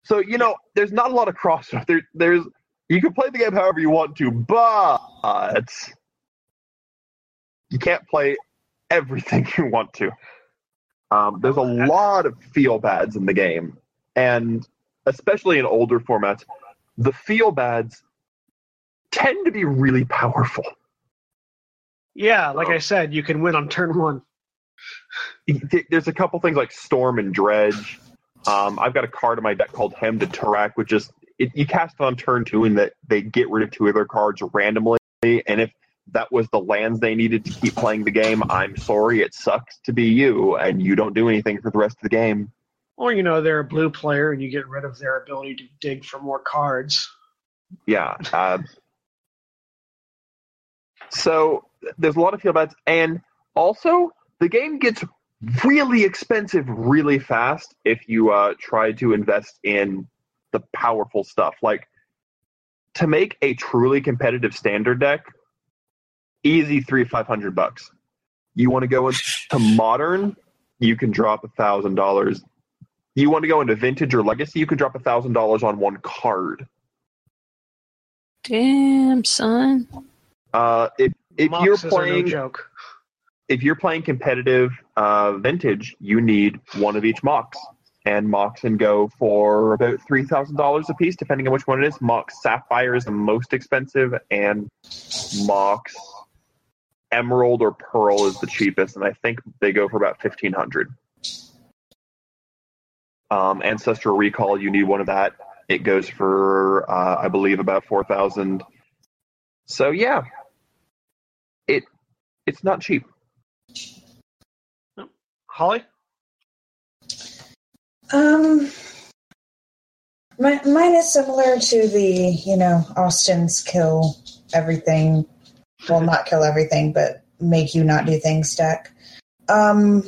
So you know, there's not a lot of crossover. There, there's you can play the game however you want to, but you can't play everything you want to. Um, there's a lot of feel bads in the game, and especially in older formats, the feel bads tend to be really powerful. Yeah, like I said, you can win on turn one. There's a couple things like Storm and Dredge. Um, I've got a card in my deck called Hymn to Tourach, which is it, you cast it on turn two, and that they get rid of two of their cards randomly. And if that was the lands they needed to keep playing the game, I'm sorry, it sucks to be you, and you don't do anything for the rest of the game. Or, you know, they're a blue player and you get rid of their ability to dig for more cards. Yeah. Uh, so there's a lot of feel bads, and also the game gets really expensive really fast if you uh, try to invest in the powerful stuff. Like to make a truly competitive standard deck, easy three five hundred bucks. You want to go into modern, you can drop a thousand dollars. You want to go into vintage or legacy, you can drop a thousand dollars on one card. Damn, son. Uh, if if Moxes you're are no playing joke. if you're playing competitive uh, vintage, you need one of each Mox. And Mox can go for about three thousand dollars a piece, depending on which one it is. Mox Sapphire is the most expensive, and Mox Emerald or Pearl is the cheapest, and I think they go for about fifteen hundred. Um, Ancestral Recall, you need one of that. It goes for, uh, I believe, about four thousand. So yeah, it it's not cheap. Holly? Um, my, mine is similar to the, you know, Austin's kill everything. Well, not kill everything, but make you not do things deck. Um,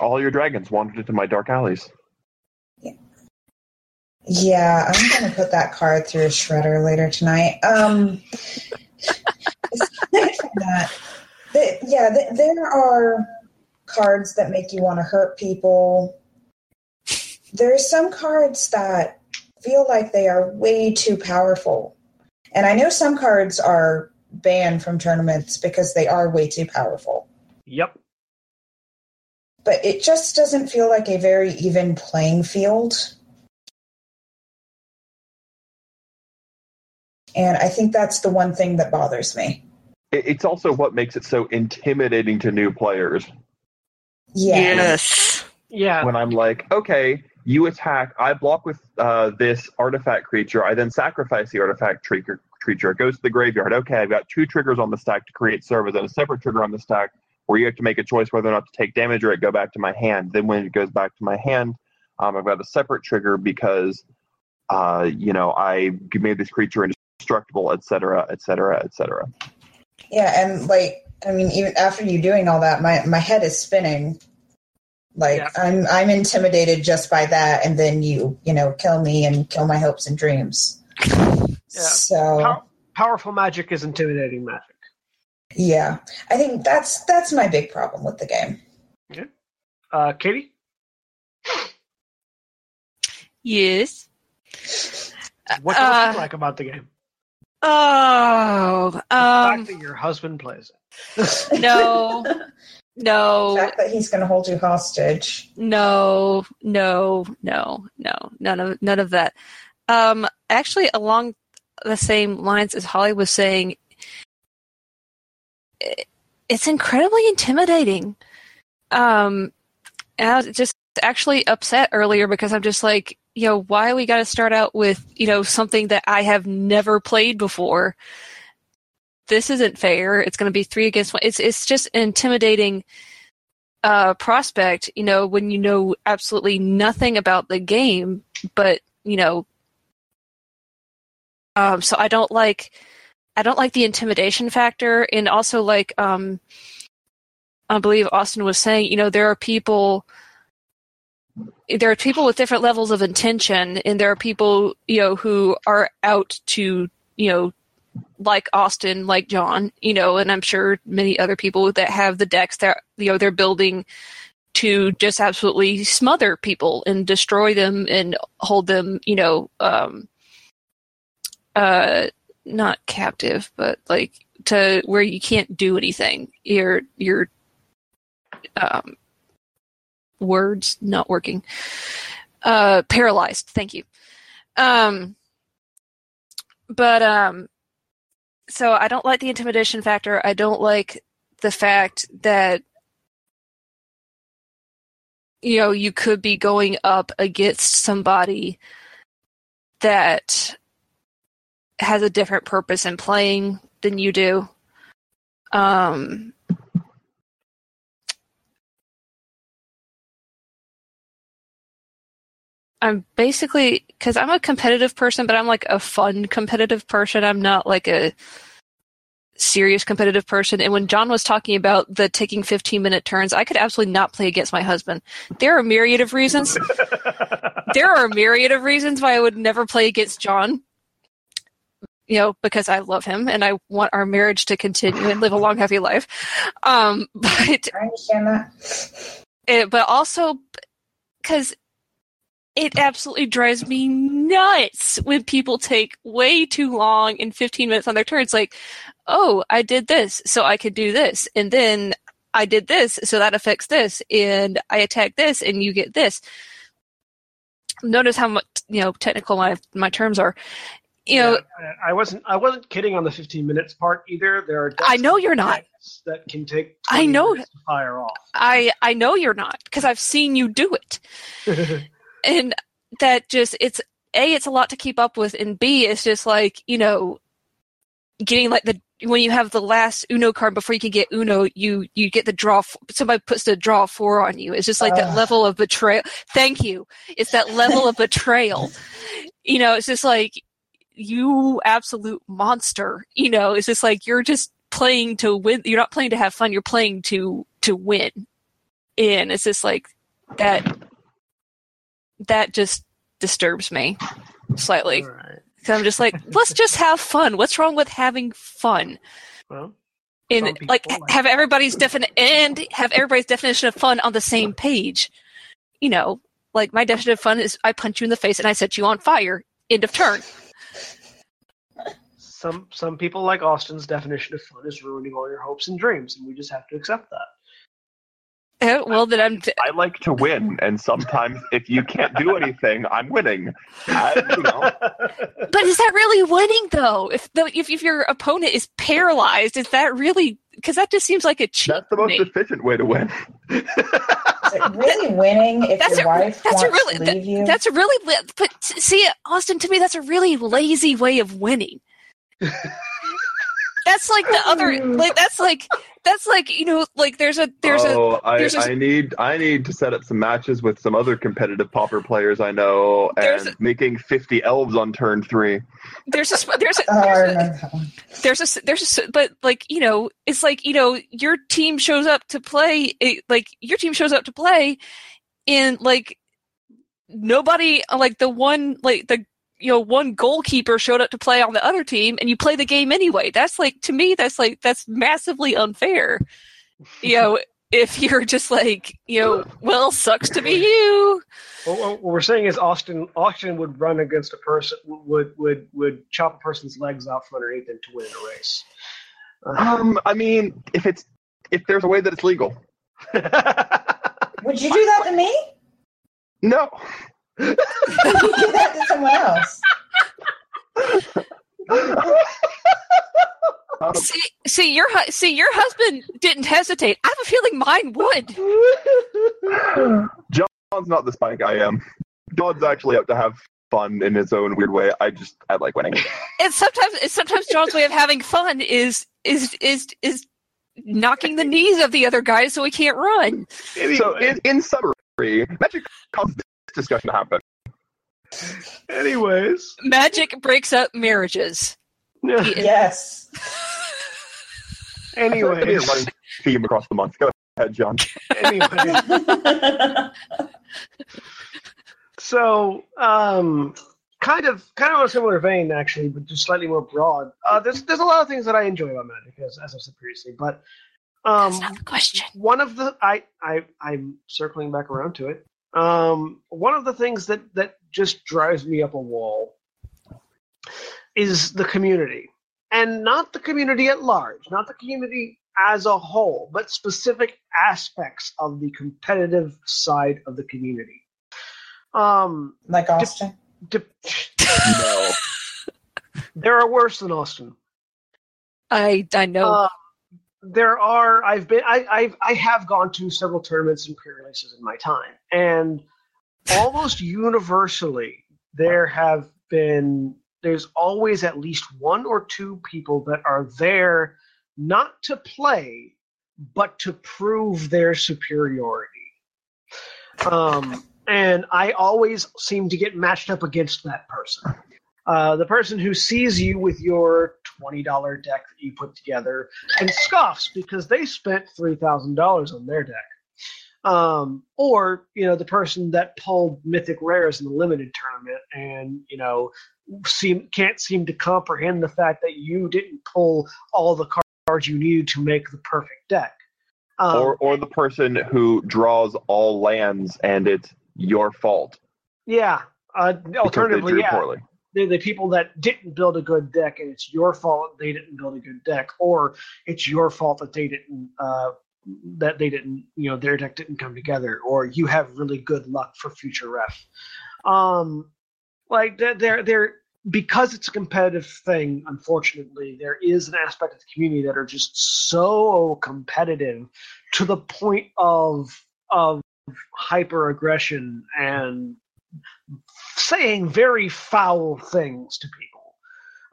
All your dragons wandered into my dark alleys. Yeah, I'm going to put that card through a shredder later tonight. Um, aside from that, the, yeah, the, there are cards that make you want to hurt people. There's some cards that feel like they are way too powerful. And I know some cards are banned from tournaments because they are way too powerful. Yep. But it just doesn't feel like a very even playing field. And I think that's the one thing that bothers me. It's also what makes it so intimidating to new players. Yeah. Yes. Yeah. When I'm like, okay, you attack, I block with uh, this artifact creature, I then sacrifice the artifact creature. Creature it goes to the graveyard. Okay, I've got two triggers on the stack to create servos and a separate trigger on the stack where you have to make a choice whether or not to take damage or it go back to my hand. Then when it goes back to my hand, um, I've got a separate trigger because uh, you know I made this creature indestructible, etc., etc., etc. Yeah, and like I mean, even after you doing all that, my my head is spinning. Like Yeah. I'm I'm intimidated just by that, and then you you know kill me and kill my hopes and dreams. Yeah. So Pow- powerful magic is intimidating magic. yeah, I think that's that's my big problem with the game. Uh, Katie? Yes. What don't Uh, you like about the game? Oh, The um, fact that your husband plays it. no, no. the no, fact that he's going to hold you hostage. no, no, no, no, none of none of that. Um, actually, along the same lines as Holly was saying, i- it's incredibly intimidating. Um, and I was just actually upset earlier because I'm just like, you know, why we got to start out with, you know, something that I have never played before. This isn't fair. It's going to be three against one. It's it's just intimidating uh, prospect, you know, when you know absolutely nothing about the game, but you know, um, so I don't like, I don't like the intimidation factor, and also like, um, I believe Austin was saying, you know, there are people, there are people with different levels of intention, and there are people, you know, who are out to, you know, like Austin, like John, you know, and I'm sure many other people that have the decks that you know they're building to just absolutely smother people and destroy them and hold them, you know, um, uh, not captive, but like to where you can't do anything. Your your um, words not working. Uh, paralyzed. Thank you. Um, but um, so I don't like the intimidation factor. I don't like the fact that you know you could be going up against somebody that has a different purpose in playing than you do. Um, I'm basically because I'm a competitive person, but I'm like a fun competitive person. I'm not like a serious competitive person. And when John was talking about the taking 15 minute turns, I could absolutely not play against my husband. There are a myriad of reasons. there are a myriad of reasons why I would never play against John. You know, because I love him and I want our marriage to continue and live a long, happy life. Um, but I understand that. it, but also because it absolutely drives me nuts when people take way too long in 15 minutes on their turns. Like, oh, I did this, so I could do this, and then I did this, so that affects this, and I attack this, and you get this. Notice how much you know technical my my terms are. You know, Yeah, I wasn't. I wasn't kidding on the 15 minutes part either. There are. I know you're not. That can take. I know. fire off. I I know you're not because I've seen you do it. and that just it's a it's a lot to keep up with and b it's just like you know getting like the when you have the last uno card before you can get uno you you get the draw somebody puts the draw four on you. It's just like that ah. level of betrayal. Thank you. It's that level of betrayal. You know it's just like you absolute monster you know? It's just like you're just playing to win you're not playing to have fun you're playing to to win. And it's just like that that just disturbs me slightly. Right. So I'm just like, let's just have fun. What's wrong with having fun? Well, people like have everybody's defini- and have everybody's definition of fun on the same page. You know, like my definition of fun is I punch you in the face and I set you on fire. End of turn. some some people like Austin's definition of fun is ruining all your hopes and dreams, and we just have to accept that. Well, then I'm. I like to win, and sometimes if you can't do anything, I'm winning. I, you know, But is that really winning though? If the if, if your opponent is paralyzed, is that really? Because that just seems like a cheat. that's the most me. efficient way to win. Is it really winning if That's your a- wife that's a wants really- to leave you? That's a really, but see, Austin, to me, that's a really lazy way of winning. that's like the other, mm. like that's like that's like you know, like there's a there's a oh, I, there's a- I need I need to set up some matches with some other competitive pauper players I know, There's and making fifty elves on turn three. there's a there's a oh, there's a, remember that one. there's a there's a but like you know it's like you know your team shows up to play it, like your team shows up to play and like nobody like the one like the you know one goalkeeper showed up to play on the other team and you play the game anyway that's like to me that's like that's massively unfair you know if you're just like you know well sucks to be you What, what we're saying is Austin Austin would run against a person would would would chop a person's legs out from underneath him to win a race. Um, I mean, if it's if there's a way that it's legal, Would you do that to me? no. You do that to someone else. Um, See, see your hu- see your husband didn't hesitate. I have a feeling mine would. John's not the spike I am. John's actually out to have fun in his own weird way. I just I like winning. And sometimes, and sometimes John's way of having fun is is is is knocking the knees of the other guy so he can't run. So in, in summary, magic caused this discussion to happen. Anyways, Magic breaks up marriages. Yes. I feel like be a anyways, running theme across the month. Go ahead, John. anyways. So, um, kind of, kind of on a similar vein, actually, but just slightly more broad. Uh, there's there's a lot of things that I enjoy about Magic, as, as I said previously, but um, That's not the question. one of the I I I'm circling back around to it. Um, one of the things that that just drives me up a wall is the community, and not the community at large, not the community as a whole, but specific aspects of the competitive side of the community. Um, like Austin. de- No. there are worse than Austin. I I know. Uh, there are. I've been. I, I've. I have gone to several tournaments and pre-releases in my time, and almost universally, there have been. There's always at least one or two people that are there not to play, but to prove their superiority. Um, and I always seem to get matched up against that person. Uh, the person who sees you with your twenty dollar deck that you put together and scoffs because they spent three thousand dollars on their deck. Um, or you know the person that pulled mythic rares in the limited tournament and you know seem can't seem to comprehend the fact that you didn't pull all the cards you needed to make the perfect deck. Um, or or the person who draws all lands and it's your fault yeah. Uh, alternatively, yeah, poorly. The people that didn't build a good deck, and it's your fault they didn't build a good deck, or it's your fault that they didn't uh, that they didn't you know their deck didn't come together, or you have really good luck for future ref. Um, like they're, they're because it's a competitive thing. Unfortunately, there is an aspect of the community that are just so competitive to the point of of hyper aggression and saying very foul things to people.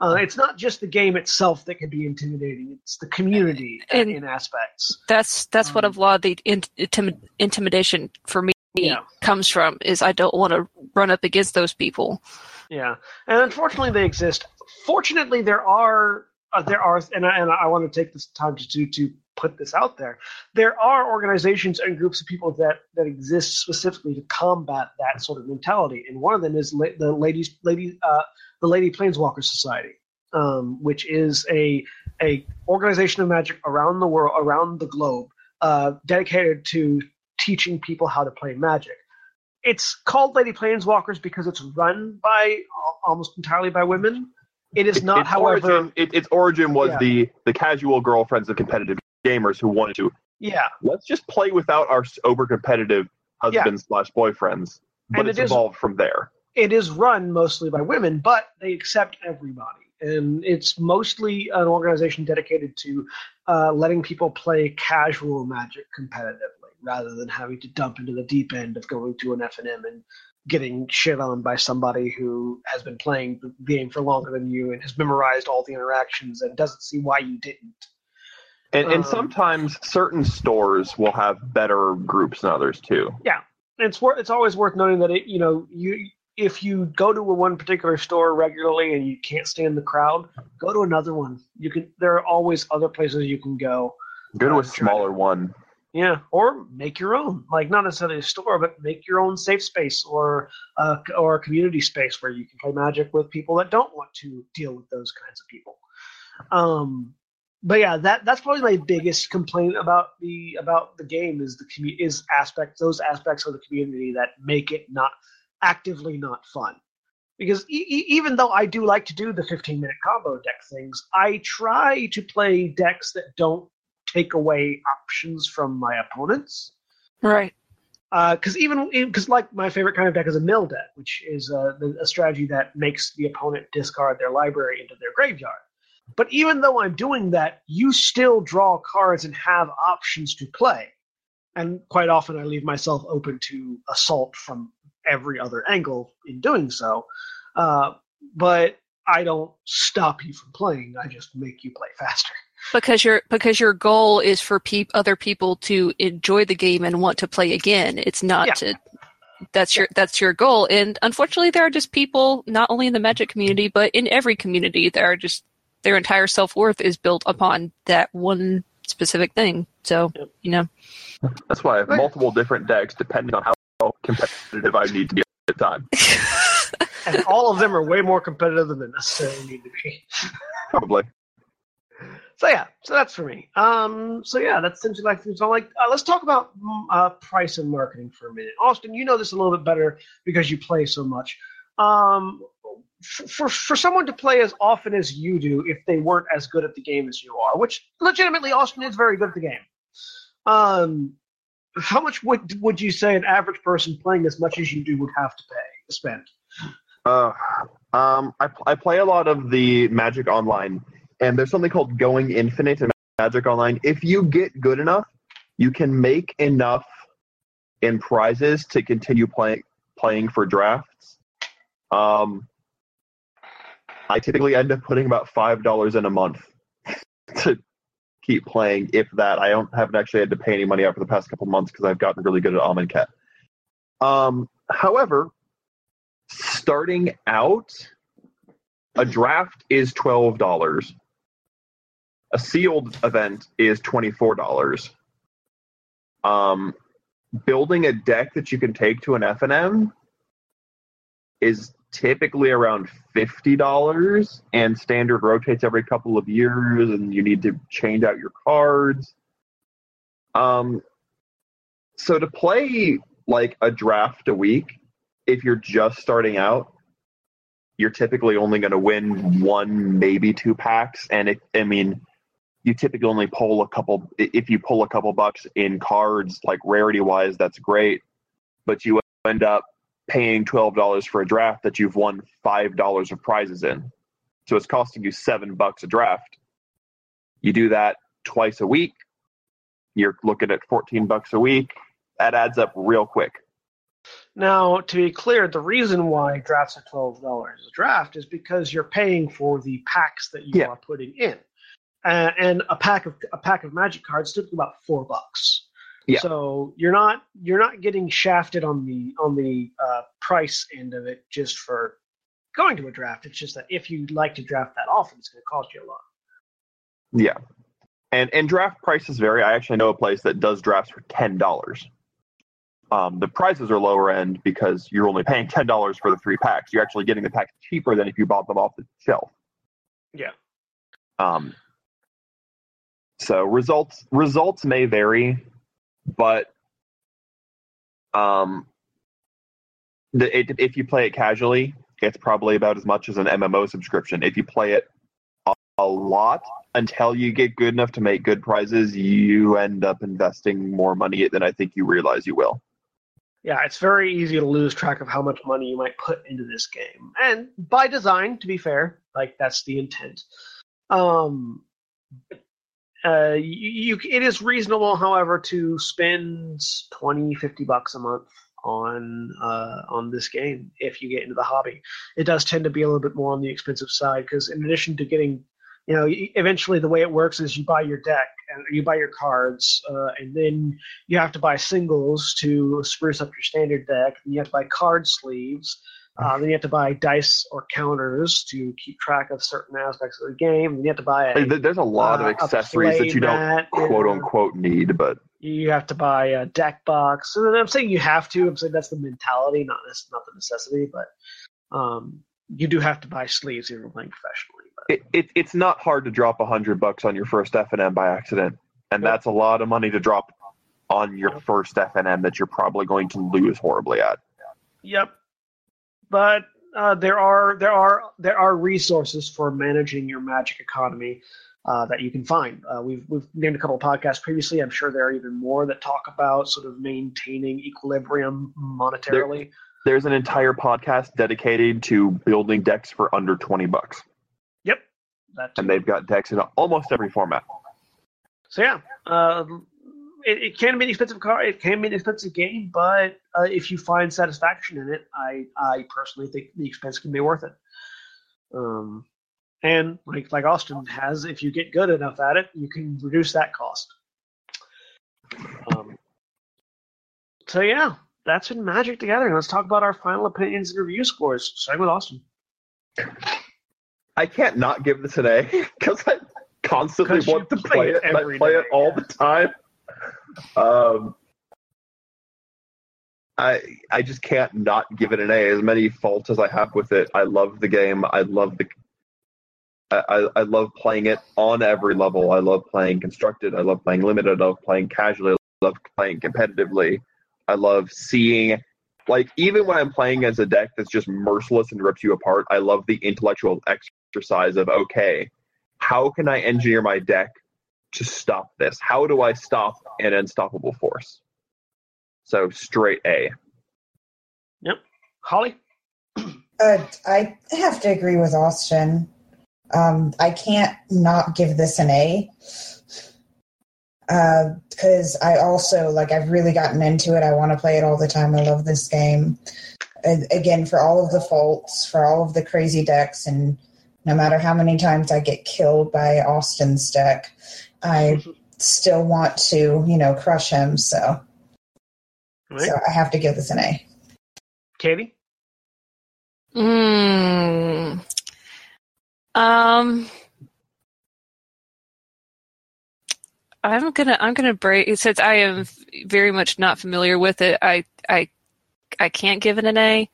Uh, it's not just the game itself that can be intimidating; it's the community And- in aspects. that's that's what a um, lot of the in, intim- intimidation for me Yeah. comes from. Is I don't want to run up against those people. Yeah, and unfortunately, they exist. Fortunately, there are uh, there are, and I, and I want to take this time to, to put this out there. There are organizations and groups of people that that exist specifically to combat that sort of mentality, and one of them is la- the ladies lady uh, the Lady Planeswalker Society, um, which is a a organization of magic around the world, around the globe, uh, dedicated to teaching people how to play magic it's called Lady Planeswalkers because it's run by almost entirely by women. It is not, its however, origin, it, its origin was Yeah. the the casual girlfriends of competitive gamers who wanted to yeah, let's just play without our over competitive husbands slash boyfriends. But And it's it is- evolved from there. it is run mostly by women, but they accept everybody. And it's mostly an organization dedicated to uh, letting people play casual magic competitively rather than having to dump into the deep end of going to an F&M and getting shit on by somebody who has been playing the game for longer than you and has memorized all the interactions and doesn't see why you didn't. And, and Um, sometimes certain stores will have better groups than others too. Yeah, it's worth it's always worth noting that it you know you if you go to a one particular store regularly and you can't stand the crowd go to another one you can there are always other places you can go Go to Uh, a to- smaller one. Yeah or make your own like not necessarily a store but make your own safe space or or a community space where you can play magic with people that don't want to deal with those kinds of people um but yeah, that that's probably my biggest complaint about the about the game is the commu- is aspects those aspects of the community that make it not actively not fun. Because e- e- even though I do like to do the 15 minute combo deck things, I try to play decks that don't take away options from my opponents. Right. because even because like my favorite kind of deck is a mill deck, which is a, a strategy that makes the opponent discard their library into their graveyard. But even though I'm doing that, you still draw cards and have options to play. And quite often I leave myself open to assault from every other angle in doing so. Uh, but I don't stop you from playing. I just make you play faster. Because your because your goal is for peop, other people to enjoy the game and want to play again. It's not Yeah. to. That's your that's your goal. And unfortunately, there are just people not only in the Magic community but in every community that are just their entire self worth is built upon that one specific thing. So Yep. you know, That's why I have multiple different decks depending on how competitive I need to be at the time. And all of them are way more competitive than they necessarily need to be. Probably. So yeah, so that's for me. Um, so yeah, that's essentially like so like uh, let's talk about mm, uh, price and marketing for a minute. Austin, you know this a little bit better because you play so much. Um, f- for for someone to play as often as you do, if they weren't as good at the game as you are, which legitimately Austin is very good at the game. Um, how much would would you say an average person playing as much as you do would have to pay to spend? Uh, um, I, I play a lot of the Magic Online, and there's something called Going Infinite in Magic Online. If you get good enough, you can make enough in prizes to continue playing playing for drafts. Um, I typically end up putting about five dollars in a month to keep playing, if that. I don't haven't actually had to pay any money out for the past couple months because I've gotten really good at Amonkhet. Um, however, starting out, a draft is twelve dollars. A sealed event is twenty four dollars. Um, building a deck that you can take to an F and M is typically around fifty dollars, and standard rotates every couple of years, and you need to change out your cards. Um, so to play like a draft a week, if you're just starting out, you're typically only going to win one, maybe two packs, and it, I mean, you typically only pull a couple. If you pull a couple bucks in cards, like rarity wise, that's great, but you end up paying twelve dollars for a draft that you've won five dollars of prizes in. So it's costing you seven bucks a draft. You do that twice a week, you're looking at fourteen bucks a week. That adds up real quick. Now, to be clear, the reason why drafts are twelve dollars a draft is because you're paying for the packs that you Yeah. are putting in, uh, and a pack of a pack of magic cards took about four bucks. Yeah. So you're not you're not getting shafted on the on the uh, price end of it just for going to a draft. It's just that if you like to draft that often, it's going to cost you a lot. Yeah. And and draft prices vary. I actually know a place that does drafts for ten dollars. Um, the prices are lower end because you're only paying ten dollars for the three packs. You're actually getting the packs cheaper than if you bought them off the shelf. Yeah. Um, so results results may vary, but um, the, it, if you play it casually, it's probably about as much as an MMO subscription. If you play it a, a lot until you get good enough to make good prizes, you end up investing more money than I think you realize you will. Yeah, it's very easy to lose track of how much money you might put into this game, and by design, to be fair, like that's the intent. Um, uh, you, you it is reasonable, however, to spend 20, 50 bucks a month on uh, on this game if you get into the hobby. It does tend to be a little bit more on the expensive side because in addition to getting you know, eventually the way it works is you buy your deck and you buy your cards, uh, and then you have to buy singles to spruce up your standard deck. And you have to buy card sleeves. Uh, then you have to buy dice or counters to keep track of certain aspects of the game. And you have to buy a, There's a lot uh, of accessories that you don't quote unquote need, but You have to buy a deck box. And I'm saying you have to. I'm saying that's the mentality, not not the necessity. But um, you do have to buy sleeves if you're playing professionally. But it, it it's not hard to drop a hundred bucks on your first F and M by accident, and Yep. that's a lot of money to drop on your first F and M that you're probably going to lose horribly at. Yep. But uh, there are there are there are resources for managing your magic economy. uh, that you can find. Uh, we've we've named a couple of podcasts previously. I'm sure there are even more that talk about sort of maintaining equilibrium monetarily. There's an entire podcast dedicated to building decks for under twenty bucks, yep, and they've got decks in almost every format. So yeah, uh, it, it can be an expensive car. It can be an expensive game, but uh, if you find satisfaction in it, I I personally think the expense can be worth it. Um, and like like Austin has, if you get good enough at it, you can reduce that cost. Um, so yeah, that's been Magic the Gathering. Let's talk about our final opinions and review scores. Starting with Austin. I can't not give this an A because I constantly want to play it. and I play day, it all yeah. the time. Um, I I just can't not give it an A. As many faults as I have with it, I love the game. I love the. I, I I love playing it on every level. I love playing constructed. I love playing limited. I love playing casually. I love playing competitively. I love seeing, like, even when I'm playing as a deck that's just merciless and rips you apart, I love the intellectual exercise of, okay, how can I engineer my deck to stop this? How do I stop an unstoppable force? So, straight A. Yep. Holly. Uh, I have to agree with Austin. Um, I can't not give this an A because I also like I've really gotten into it. I want to play it all the time. I love this game. And again, for all of the faults, for all of the crazy decks, and no matter how many times I get killed by Austin's deck, I still want to, you know, crush him. So, All right. so I have to give this an A. Katie. Mm. Um, I'm gonna I'm gonna break since I am very much not familiar with it. I I I can't give it an A.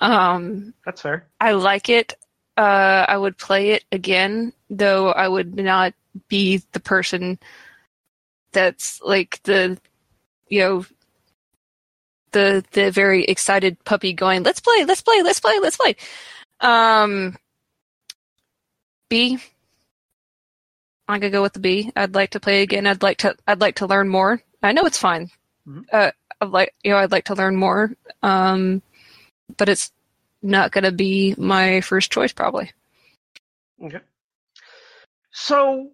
Um, That's fair. I like it. Uh, I would play it again, though I would not be the person that's like the, you know, the the very excited puppy going, "Let's play, let's play, let's play, let's play." Um, B. I'm gonna go with the B. I'd like to play again. I'd like to. I'd like to learn more. I know it's fine. Mhm. Uh, I'd like you know. I'd like to learn more. Um, but it's not going to be my first choice probably. Okay. So,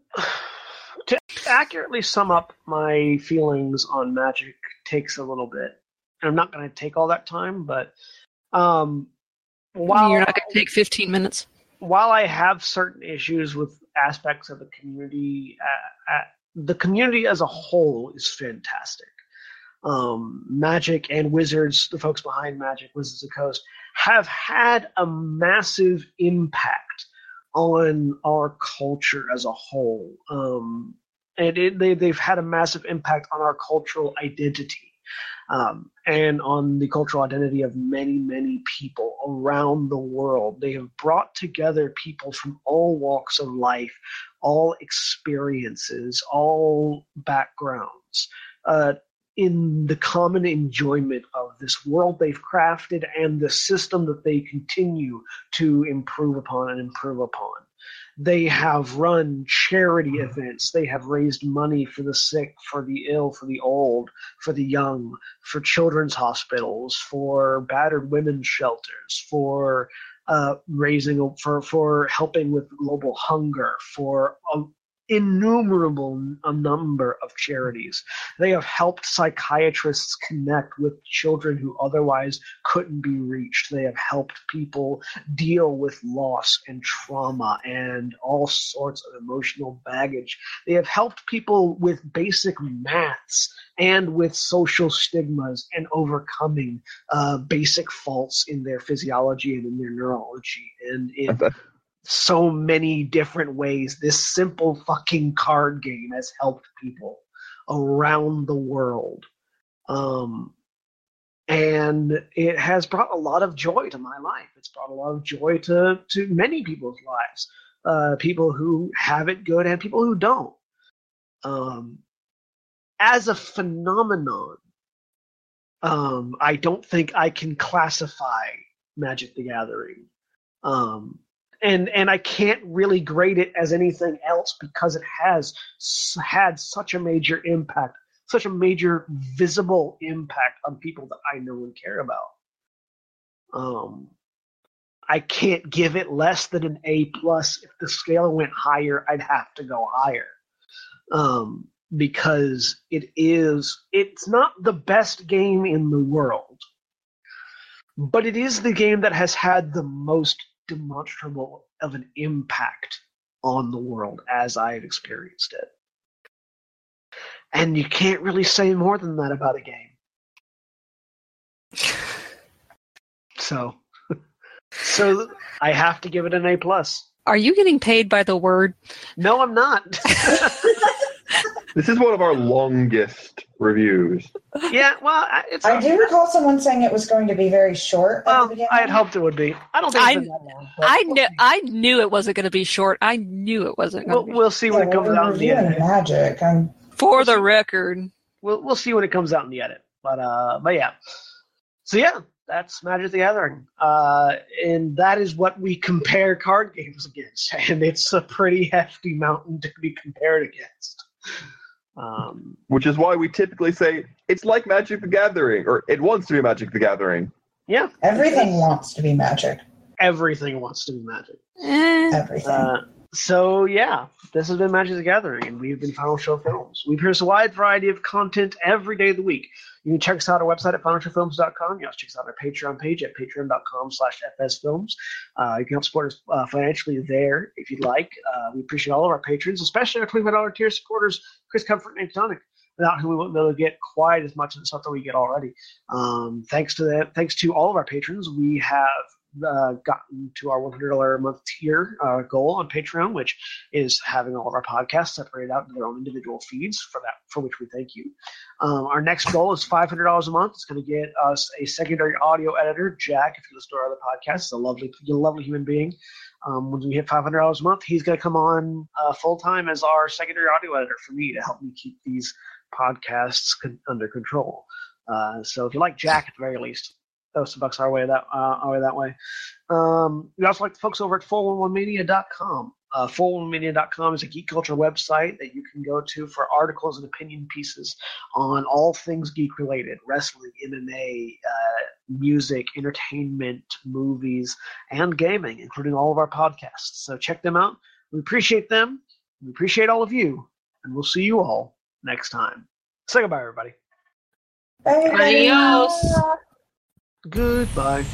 to accurately sum up my feelings on Magic takes a little bit. And I'm not going to take all that time, but um, while You're not going to take 15 minutes. while I have certain issues with aspects of the community, uh, uh, the community as a whole is fantastic. Um, Magic and Wizards, the folks behind Magic, Wizards of the Coast, have had a massive impact on our culture as a whole. Um, and it, they, they've had a massive impact on our cultural identity um, and on the cultural identity of many, many people around the world. They have brought together people from all walks of life, all experiences, all backgrounds. Uh, in the common enjoyment of this world they've crafted and the system that they continue to improve upon and improve upon. They have run charity events. They have raised money for the sick, for the ill, for the old, for the young, for children's hospitals, for battered women's shelters, for uh, raising for for helping with global hunger, for a innumerable a number of charities. They have helped psychiatrists connect with children who otherwise couldn't be reached. They have helped people deal with loss and trauma and all sorts of emotional baggage. They have helped people with basic maths and with social stigmas and overcoming uh, basic faults in their physiology and in their neurology and in so many different ways. This simple fucking card game has helped people around the world. Um, and it has brought a lot of joy to my life. It's brought a lot of joy to, to many people's lives. Uh, people who have it good and people who don't. Um, as a phenomenon, um, I don't think I can classify Magic the Gathering um, and and I can't really grade it as anything else because it has had such a major impact, such a major visible impact on people that I know and care about. Um, I can't give it less than an A plus. If the scale went higher, I'd have to go higher. Um, because it is it's not the best game in the world but it is the game that has had the most demonstrable of an impact on the world as I've experienced it. And you can't really say more than that about a game. So, so I have to give it an A plus. Are you getting paid by the word? No, I'm not. This is one of our longest reviews. yeah, well, I- it's. I do recall someone saying it was going to be very short. Well. I had hoped it would be. I don't think it's I- been that long. I knew. I knew it wasn't going to be short. I knew it wasn't going We'll, to be. we'll see when it comes we're out in the edit. Magic. I'm For the record, We'll we'll see when it comes out in the edit. But uh, but yeah. So yeah, that's Magic the Gathering, uh, and that is what we compare card games against, and it's a pretty hefty mountain to be compared against. Um, Which is why we typically say it's like Magic the Gathering, or it wants to be Magic the Gathering. yeah, everything wants to be magic. everything wants to be Magic. eh, Everything. Uh, so yeah, this has been Magic the Gathering, and we've been Final Show Films. We produce a wide variety of content every day of the week. You can check us out on our website at finalshowfilms.com. You can also check us out on our Patreon page at patreon.com slash fsfilms. Uh, you can help support us uh, financially there if you'd like. Uh, we appreciate all of our patrons, especially our $25 tier supporters, Chris Comfort and Tonic, without whom we wouldn't be able to get quite as much of the stuff that we get already. Um, thanks to them, thanks to all of our patrons, we have uh, gotten to our $100 a month tier uh, goal on Patreon, which is having all of our podcasts separated out into their own individual feeds. For that, for which we thank you. Um, our next goal is $500 a month. It's going to get us a secondary audio editor, Jack. If you listen to our other podcasts, he's a lovely, a lovely human being. Um, when we hit $500 a month, he's going to come on uh, full time as our secondary audio editor for me to help me keep these podcasts con- under control. Uh, so if you like Jack, at the very least, throw some bucks our way that uh, our way that way. Um, we also like the folks over at 411mania.com. Uh, 411mania.com is a geek culture website that you can go to for articles and opinion pieces on all things geek related wrestling, MMA, uh, music, entertainment, movies, and gaming, including all of our podcasts. So check them out. We appreciate them. We appreciate all of you. And we'll see you all next time. Say goodbye, everybody. Bye. Adios. Goodbye.